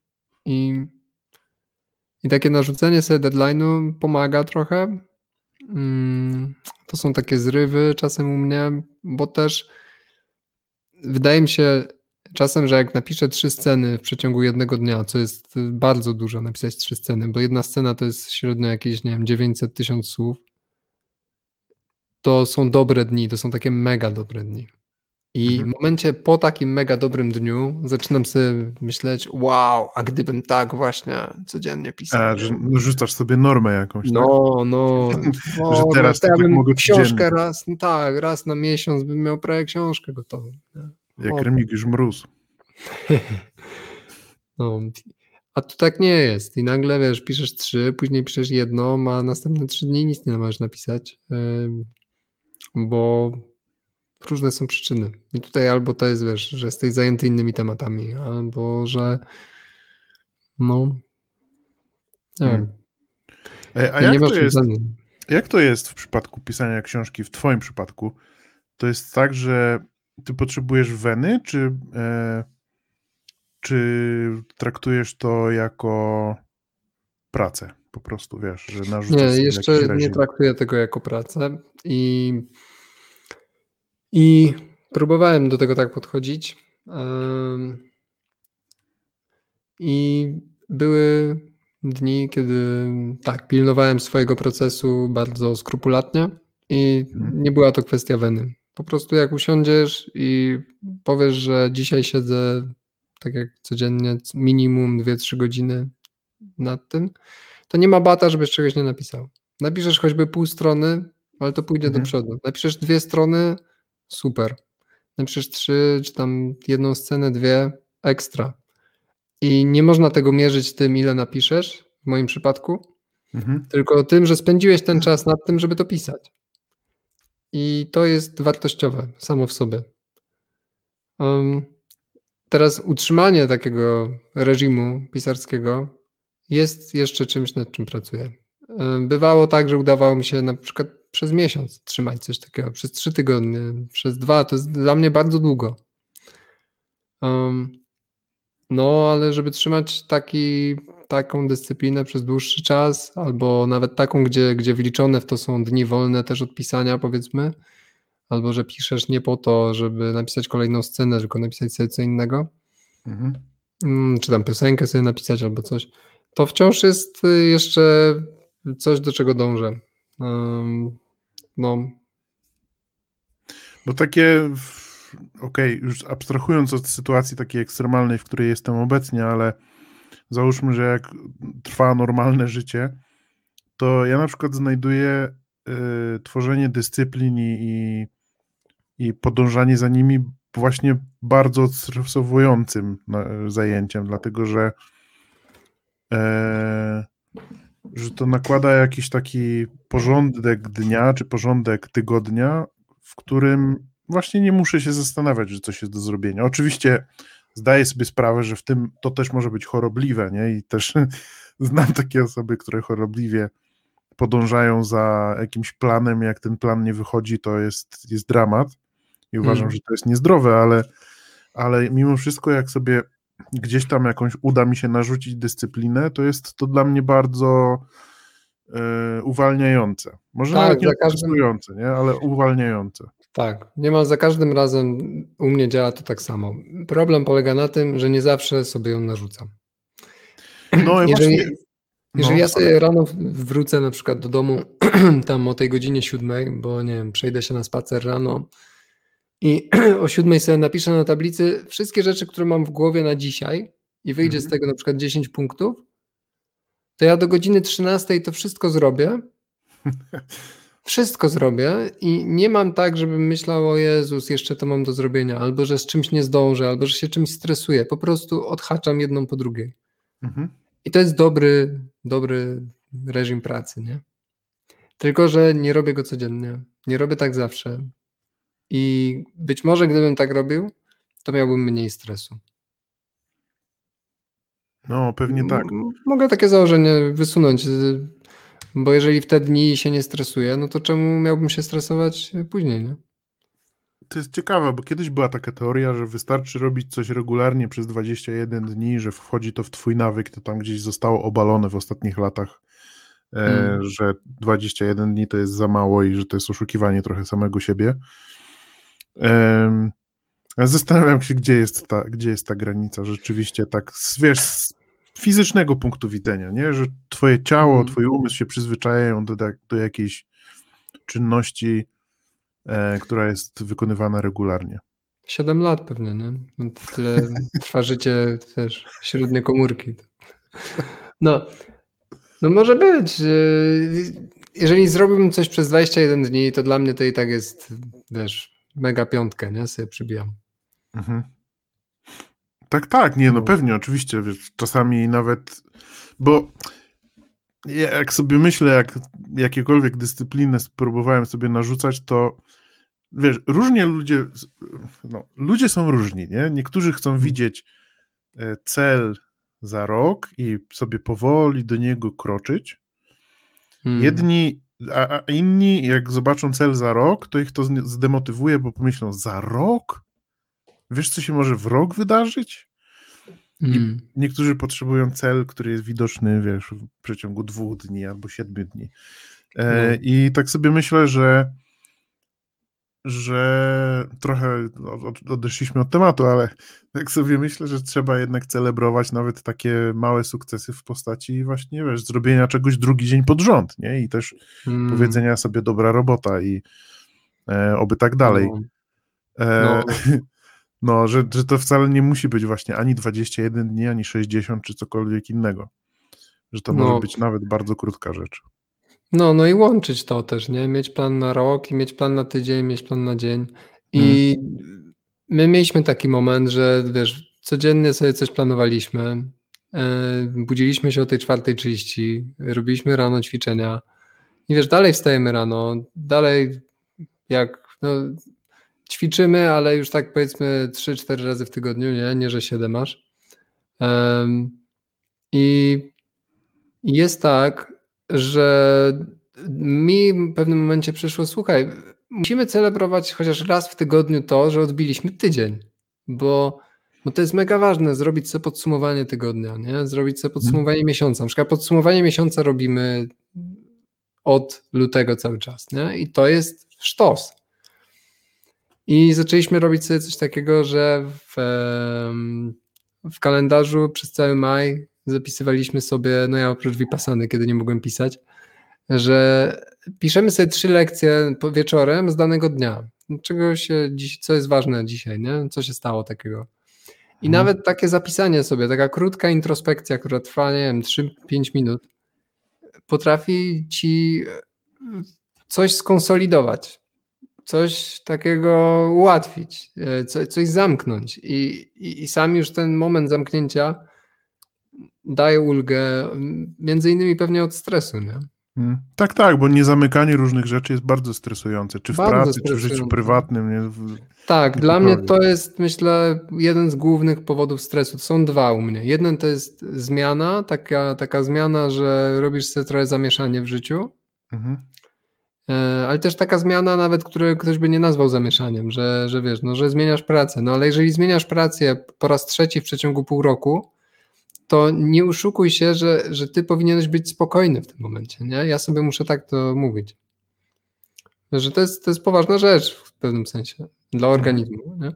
I, i takie narzucenie sobie deadline'u pomaga trochę. Mm, to są takie zrywy czasem u mnie, bo też wydaje mi się, czasem, że jak napiszę trzy sceny w przeciągu jednego dnia, co jest bardzo dużo napisać trzy sceny, bo jedna scena to jest średnio jakieś, nie wiem, 900 tysiąc słów, to są dobre dni, to są takie mega dobre dni. I mhm. w momencie po takim mega dobrym dniu zaczynam sobie myśleć, wow, a gdybym tak właśnie codziennie pisał. A, że rzucasz sobie normę jakąś, No, tak? no. no że teraz no, tak ja bym mogę książkę raz, no tak, raz na miesiąc bym miał prawie książkę gotową. Jak o. Remigiusz Mróz. No, a tu tak nie jest. I nagle, wiesz, piszesz trzy, później piszesz jedno, a następne trzy dni nic nie możesz napisać, bo różne są przyczyny. I tutaj albo to jest, wiesz, że jesteś zajęty innymi tematami, albo że no nie hmm. wiem. A, a jak, to jest, jak to jest w przypadku pisania książki, w twoim przypadku? To jest tak, że ty potrzebujesz weny, czy, e, czy traktujesz to jako pracę? Po prostu wiesz, że narzucasz Nie, jeszcze nie traktuję tego jako pracę i, i próbowałem do tego tak podchodzić. I były dni, kiedy tak, pilnowałem swojego procesu bardzo skrupulatnie i nie była to kwestia weny. Po prostu jak usiądziesz i powiesz, że dzisiaj siedzę tak jak codziennie minimum 2-3 godziny nad tym, to nie ma bata, żebyś czegoś nie napisał. Napiszesz choćby pół strony, ale to pójdzie mhm. do przodu. Napiszesz dwie strony, super. Napiszesz trzy, czy tam jedną scenę, dwie, ekstra. I nie można tego mierzyć tym, ile napiszesz, w moim przypadku, mhm. tylko tym, że spędziłeś ten czas nad tym, żeby to pisać. I to jest wartościowe samo w sobie. Um, teraz utrzymanie takiego reżimu pisarskiego jest jeszcze czymś, nad czym pracuję. Bywało tak, że udawało mi się na przykład przez miesiąc trzymać coś takiego, przez trzy tygodnie, przez dwa, to jest dla mnie bardzo długo. Um, no, ale żeby trzymać taki, taką dyscyplinę przez dłuższy czas, albo nawet taką, gdzie, gdzie wliczone w to są dni wolne też od pisania, powiedzmy, albo że piszesz nie po to, żeby napisać kolejną scenę, tylko napisać sobie co innego, mhm. Mm, czy tam piosenkę sobie napisać albo coś, to wciąż jest jeszcze coś, do czego dążę. No. Bo takie okej, okay, już abstrahując od sytuacji takiej ekstremalnej, w której jestem obecnie, ale załóżmy, że jak trwa normalne życie, to ja na przykład znajduję y, tworzenie dyscyplin i, i, podążanie za nimi właśnie bardzo odstresowującym zajęciem, dlatego że, e, że to nakłada jakiś taki porządek dnia czy porządek tygodnia, w którym właśnie nie muszę się zastanawiać, że coś jest do zrobienia. Oczywiście zdaję sobie sprawę, że w tym to też może być chorobliwe, nie? I też znam takie osoby, które chorobliwie podążają za jakimś planem, jak ten plan nie wychodzi, to jest, jest dramat i uważam, mm. że to jest niezdrowe, ale, ale mimo wszystko, jak sobie gdzieś tam jakąś uda mi się narzucić dyscyplinę, to jest to dla mnie bardzo e, uwalniające. Może tak, nawet nie każdym... nie, ale uwalniające. Tak, niemal za każdym razem u mnie działa to tak samo. Problem polega na tym, że nie zawsze sobie ją narzucam. No, jeżeli, właśnie... jeżeli no, ja sobie rano wrócę na przykład do domu tam o tej godzinie siódmej, bo nie wiem, przejdę się na spacer rano i o siódmej sobie napiszę na tablicy wszystkie rzeczy, które mam w głowie na dzisiaj i wyjdzie mhm. z tego na przykład 10 punktów, to ja do godziny 13 to wszystko zrobię Wszystko zrobię i nie mam tak, żebym myślał, o Jezus, jeszcze to mam do zrobienia, albo że z czymś nie zdążę, albo że się czymś stresuję. Po prostu odhaczam jedną po drugiej. Mhm. I to jest dobry, dobry reżim pracy, nie? Tylko, że nie robię go codziennie. Nie robię tak zawsze. I być może gdybym tak robił, to miałbym mniej stresu. No, pewnie tak. mogę takie założenie wysunąć bo jeżeli w te dni się nie stresuję, no to czemu miałbym się stresować później, nie? To jest ciekawe, bo kiedyś była taka teoria, że wystarczy robić coś regularnie przez 21 dni, że wchodzi to w twój nawyk, to tam gdzieś zostało obalone w ostatnich latach, e, hmm. że 21 dni to jest za mało i że to jest oszukiwanie trochę samego siebie. E, zastanawiam się, gdzie jest ta, gdzie jest ta granica. Rzeczywiście tak, wiesz, fizycznego punktu widzenia, nie? że twoje ciało, mm. twój umysł się przyzwyczajają do, do jakiejś czynności, e, która jest wykonywana regularnie. Siedem lat pewnie, nie? Tyle trwa życie też średniej komórki. No, no może być. Jeżeli zrobiłbym coś przez 21 dni, to dla mnie to i tak jest, wiesz, mega piątkę, nie? Sobie przybijam. Mhm. Tak, tak, nie, no, no pewnie, oczywiście, wiesz, czasami nawet, bo jak sobie myślę, jak jakiekolwiek dyscypliny spróbowałem sobie narzucać, to wiesz, różnie ludzie, no, ludzie są różni, nie? Niektórzy chcą hmm. widzieć e, cel za rok i sobie powoli do niego kroczyć. Hmm. Jedni, a, a inni, jak zobaczą cel za rok, to ich to zdemotywuje, bo pomyślą, za rok? Wiesz, co się może w rok wydarzyć? Mm. niektórzy potrzebują cel, który jest widoczny, wiesz, w przeciągu dwóch dni albo siedmiu dni. E, no. I tak sobie myślę, że że trochę odeszliśmy od tematu, ale tak sobie myślę, że trzeba jednak celebrować nawet takie małe sukcesy w postaci właśnie, wiesz, zrobienia czegoś drugi dzień pod rząd, nie? I też hmm. powiedzenia sobie dobra robota i e, oby tak dalej. No. E, no. no, że, że to wcale nie musi być właśnie ani 21 dni, ani 60, czy cokolwiek innego. Że to no. może być nawet bardzo krótka rzecz. No, no i łączyć to też, nie? Mieć plan na rok i mieć plan na tydzień, mieć plan na dzień. I hmm. my mieliśmy taki moment, że wiesz, codziennie sobie coś planowaliśmy. E, budziliśmy się o tej 4.30, robiliśmy rano ćwiczenia. I wiesz, dalej wstajemy rano, dalej jak no, ćwiczymy, ale już tak powiedzmy 3-4 razy w tygodniu, nie, nie że 7 masz. Um, I jest tak, że mi w pewnym momencie przyszło, słuchaj, musimy celebrować chociaż raz w tygodniu to, że odbiliśmy tydzień, bo, bo to jest mega ważne, zrobić sobie podsumowanie tygodnia, nie? zrobić sobie podsumowanie hmm. miesiąca. Na przykład podsumowanie miesiąca robimy od lutego cały czas nie? i to jest sztos. I zaczęliśmy robić sobie coś takiego, że w, w kalendarzu przez cały maj zapisywaliśmy sobie, no ja oprócz Vipassany, kiedy nie mogłem pisać, że piszemy sobie trzy lekcje wieczorem z danego dnia. Czego się dziś, co jest ważne dzisiaj, nie? Co się stało takiego. I hmm. nawet takie zapisanie sobie, taka krótka introspekcja, która trwa, nie wiem, 3-5 minut, potrafi ci coś skonsolidować, coś takiego ułatwić, e, coś, coś zamknąć. I, i, I sam już ten moment zamknięcia daje ulgę, między innymi pewnie od stresu, nie? Hmm. Tak, tak, bo niezamykanie różnych rzeczy jest bardzo stresujące, czy w bardzo pracy, czy w życiu prywatnym. Nie? Tak, dla mnie to jest, myślę, jeden z głównych powodów stresu. To są dwa u mnie. Jeden to jest zmiana, taka, taka zmiana, że robisz sobie trochę zamieszanie w życiu, mhm. E, ale też taka zmiana nawet, której ktoś by nie nazwał zamieszaniem, że, że wiesz, no, że zmieniasz pracę. No ale jeżeli zmieniasz pracę po raz trzeci w przeciągu pół roku, to nie uszukuj się, że, że ty powinieneś być spokojny w tym momencie. Nie? Ja sobie muszę tak to mówić. Że to jest, to jest poważna rzecz w pewnym sensie dla mhm. organizmu. Nie?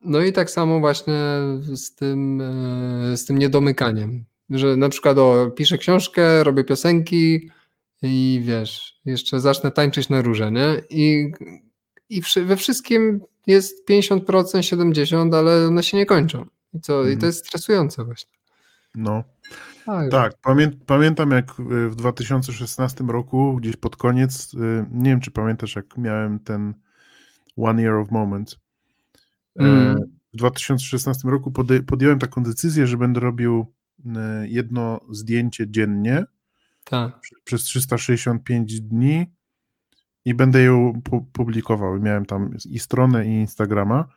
No i tak samo właśnie z tym, e, z tym niedomykaniem. Że na przykład o, piszę książkę, robię piosenki i wiesz, jeszcze zacznę tańczyć na róże, nie? I, i we wszystkim jest 50%, 70%, ale one się nie kończą. I, co, mhm. I to jest stresujące właśnie. No. Tak, tak pamię pamiętam jak w 2016 roku, gdzieś pod koniec, y, nie wiem czy pamiętasz, jak miałem ten One Year of Moments. Mm. W 2016 roku podjąłem taką decyzję, że będę robił y, jedno zdjęcie dziennie tak. przez 365 dni i będę ją publikował. Miałem tam i stronę, i Instagrama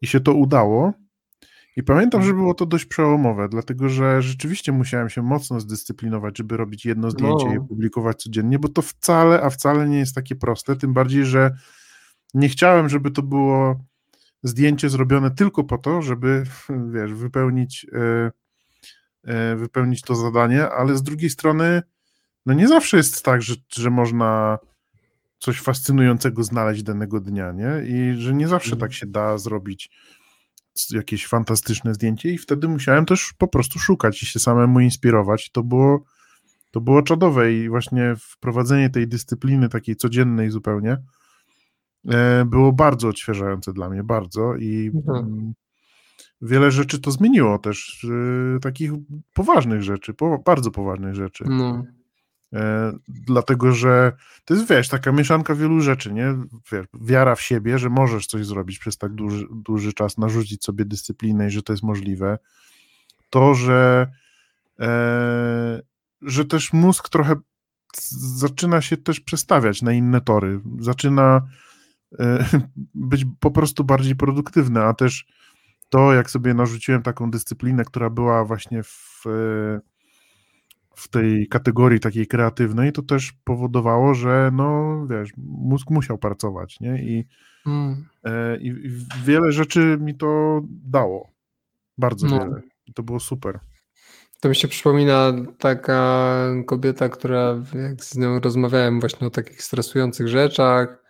i się to udało. I pamiętam, że mhm. było to dość przełomowe, dlatego że rzeczywiście musiałem się mocno zdyscyplinować, żeby robić jedno zdjęcie no. i publikować codziennie, bo to wcale, a wcale nie jest takie proste, tym bardziej, że nie chciałem, żeby to było zdjęcie zrobione tylko po to, żeby, wiesz, wypełnić, e, e, wypełnić to zadanie, ale z drugiej strony, no nie zawsze jest tak, że, że można coś fascynującego znaleźć danego dnia, nie? I że nie zawsze tak się da zrobić jakieś fantastyczne zdjęcie i wtedy musiałem też po prostu szukać i się samemu inspirować. To było, to było czadowe i właśnie wprowadzenie tej dyscypliny takiej codziennej zupełnie e, było bardzo odświeżające dla mnie, bardzo i mhm. wiele rzeczy to zmieniło też, e, takich poważnych rzeczy, bardzo poważnych rzeczy. No. E, dlatego, że to jest, wiesz, taka mieszanka wielu rzeczy, nie? Wiesz, wiara w siebie, że możesz coś zrobić przez tak duży, duży czas, narzucić sobie dyscyplinę i że to jest możliwe. To, że, e, że też mózg trochę zaczyna się też przestawiać na inne tory, zaczyna e, być po prostu bardziej produktywny, a też to, jak sobie narzuciłem taką dyscyplinę, która była właśnie w w tej kategorii takiej kreatywnej, to też powodowało, że no wiesz, mózg musiał pracować, nie? I, mm. e, i wiele rzeczy mi to dało. Bardzo no. wiele. I to było super. To mi się przypomina taka kobieta, która jak z nią rozmawiałem właśnie o takich stresujących rzeczach,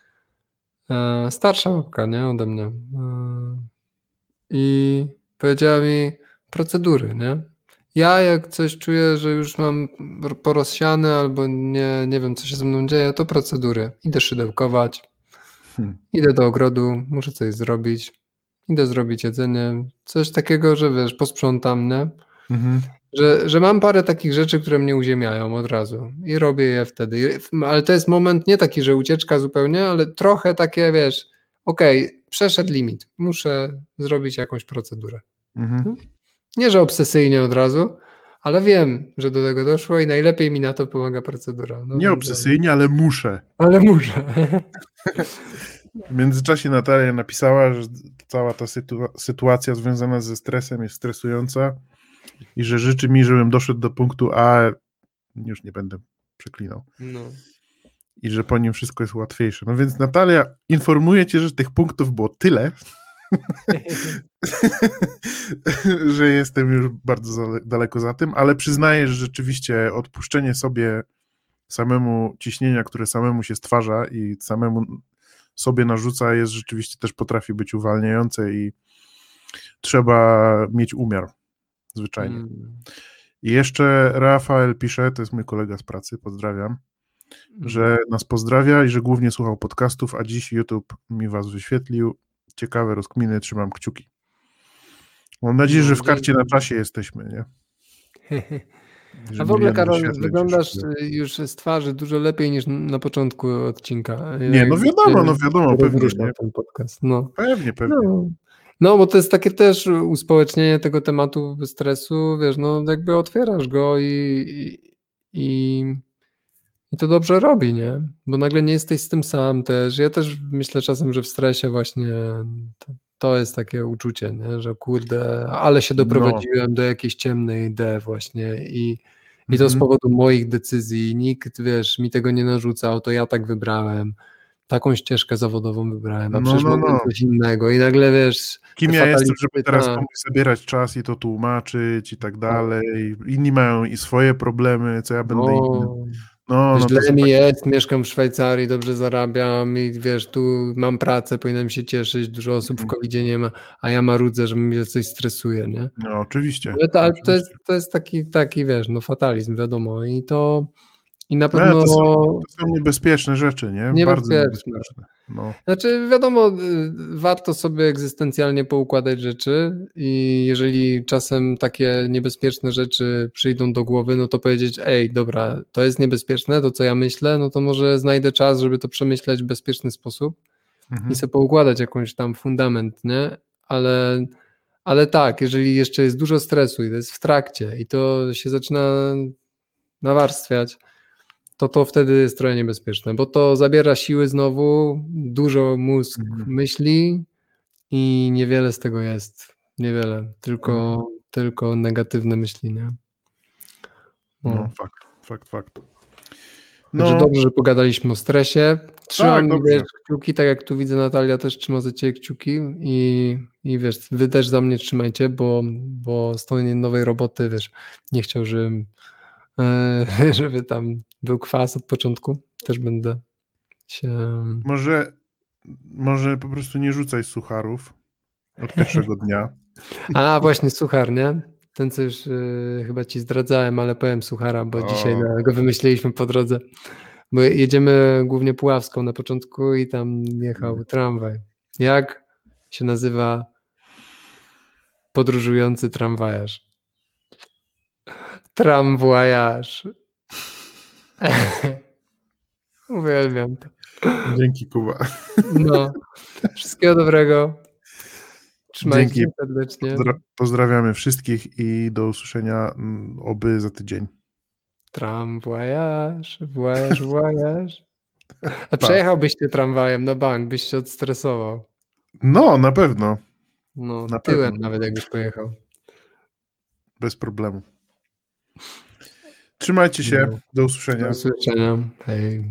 e, starsza babka, nie, ode mnie. E, I powiedziała mi procedury, nie? Ja jak coś czuję, że już mam porozsiane albo nie, nie wiem, co się ze mną dzieje, to procedury. Idę szydełkować, hmm. idę do ogrodu, muszę coś zrobić, idę zrobić jedzenie, coś takiego, że wiesz, posprzątam, nie? Mhm. Że, że mam parę takich rzeczy, które mnie uziemiają od razu i robię je wtedy. Ale to jest moment nie taki, że ucieczka zupełnie, ale trochę takie, wiesz, okej, okay, przeszedł limit, muszę zrobić jakąś procedurę. Mhm. Nie, że obsesyjnie od razu, ale wiem, że do tego doszło i najlepiej mi na to pomaga procedura. No, nie obsesyjnie, ale muszę. Ale muszę. W międzyczasie Natalia napisała, że cała ta sytuacja związana ze stresem jest stresująca i że życzy mi, żebym doszedł do punktu A, już nie będę przeklinał. No. I że po nim wszystko jest łatwiejsze. No więc Natalia informuje cię, że tych punktów było tyle, że jestem już bardzo daleko za tym, ale przyznaję, że rzeczywiście odpuszczenie sobie samemu ciśnienia, które samemu się stwarza i samemu sobie narzuca, jest rzeczywiście też potrafi być uwalniające i trzeba mieć umiar zwyczajnie. Mm. I jeszcze Rafael pisze, to jest mój kolega z pracy, pozdrawiam, że mm. nas pozdrawia i że głównie słuchał podcastów, a dziś YouTube mi was wyświetlił ciekawe rozkminy, trzymam kciuki. Mam nadzieję, że w karcie na czasie jesteśmy, nie? A w ogóle, Karol, wyglądasz już z twarzy dużo lepiej niż na początku odcinka. Nie, no wiadomo, no wiadomo, pewnie. Nie? Ten podcast. No. Pewnie, pewnie. No. no. bo to jest takie też uspołecznienie tego tematu stresu, wiesz, no jakby otwierasz go i, i, i to dobrze robi, nie? Bo nagle nie jesteś z tym sam też. Ja też myślę czasem, że w stresie właśnie to, jest takie uczucie, nie? że kurde, ale się doprowadziłem no. do jakiejś ciemnej idei właśnie i, i to z mhm. powodu moich decyzji. Nikt, wiesz, mi tego nie narzucał, to ja tak wybrałem. Taką ścieżkę zawodową wybrałem, a no, przecież no, no. coś innego i nagle wiesz... Kim ja jestem, żeby teraz komuś zabierać czas i to tłumaczyć i tak dalej. Inni mają i swoje problemy, co ja będę no. innym no, no źle mi jest, mieszkam w Szwajcarii, dobrze zarabiam i wiesz, tu mam pracę, powinienem się cieszyć, dużo osób w mhm. covid nie ma, a ja marudzę, że mnie coś stresuje, nie? No oczywiście. Ale to, oczywiście. to, jest, to jest taki, taki, wiesz, no fatalizm, wiadomo i to i na pewno. No, to, są, to, są, niebezpieczne rzeczy, nie? Niebezpieczne. Bardzo niebezpieczne. No. Znaczy, wiadomo, y, warto sobie egzystencjalnie poukładać rzeczy, i jeżeli czasem takie niebezpieczne rzeczy przyjdą do głowy, no to powiedzieć: Ej, dobra, to jest niebezpieczne, to co ja myślę, no to może znajdę czas, żeby to przemyśleć w bezpieczny sposób mhm. i sobie poukładać jakąś tam fundament, nie? Ale. Ale tak, jeżeli jeszcze jest dużo stresu i to jest w trakcie i to się zaczyna nawarstwiać, to to wtedy jest trochę niebezpieczne, bo to zabiera siły znowu, dużo mózg mhm. myśli i niewiele z tego jest. Niewiele, tylko, mhm. tylko negatywne myśli, nie? No, no fakt, fakt, fakt. No. Także dobrze, że pogadaliśmy o stresie. Trzymam tak, wiesz, kciuki, tak jak tu widzę Natalia też trzyma za ciebie kciuki i, i wiesz, wy też za mnie trzymajcie, bo, bo z tej nowej roboty, wiesz, nie chciał, żebym żeby tam był kwas od początku. Też będę się. Może, może po prostu nie rzucaj sucharów od pierwszego dnia. A właśnie, suchar, nie? Ten, co już y, chyba ci zdradzałem, ale powiem suchara, bo o. dzisiaj go wymyśliliśmy po drodze. Bo jedziemy głównie Puławską na początku i tam jechał mhm. tramwaj. Jak się nazywa podróżujący tramwajarz? Tramwajarz. Uwielbiam to. Dzięki Kuba. No. Wszystkiego dobrego. Trzymajcie Dzięki. się serdecznie. pozdrawiamy wszystkich i do usłyszenia mm, oby za tydzień. Tramwajarz, voyage, voyage. A przejechałbyś się tramwajem na bank, byś się odstresował. No, na pewno. No, na tyłem pewno. nawet jakbyś pojechał. Bez problemu. Trzymajcie się. Do usłyszenia. Do usłyszenia. Hej.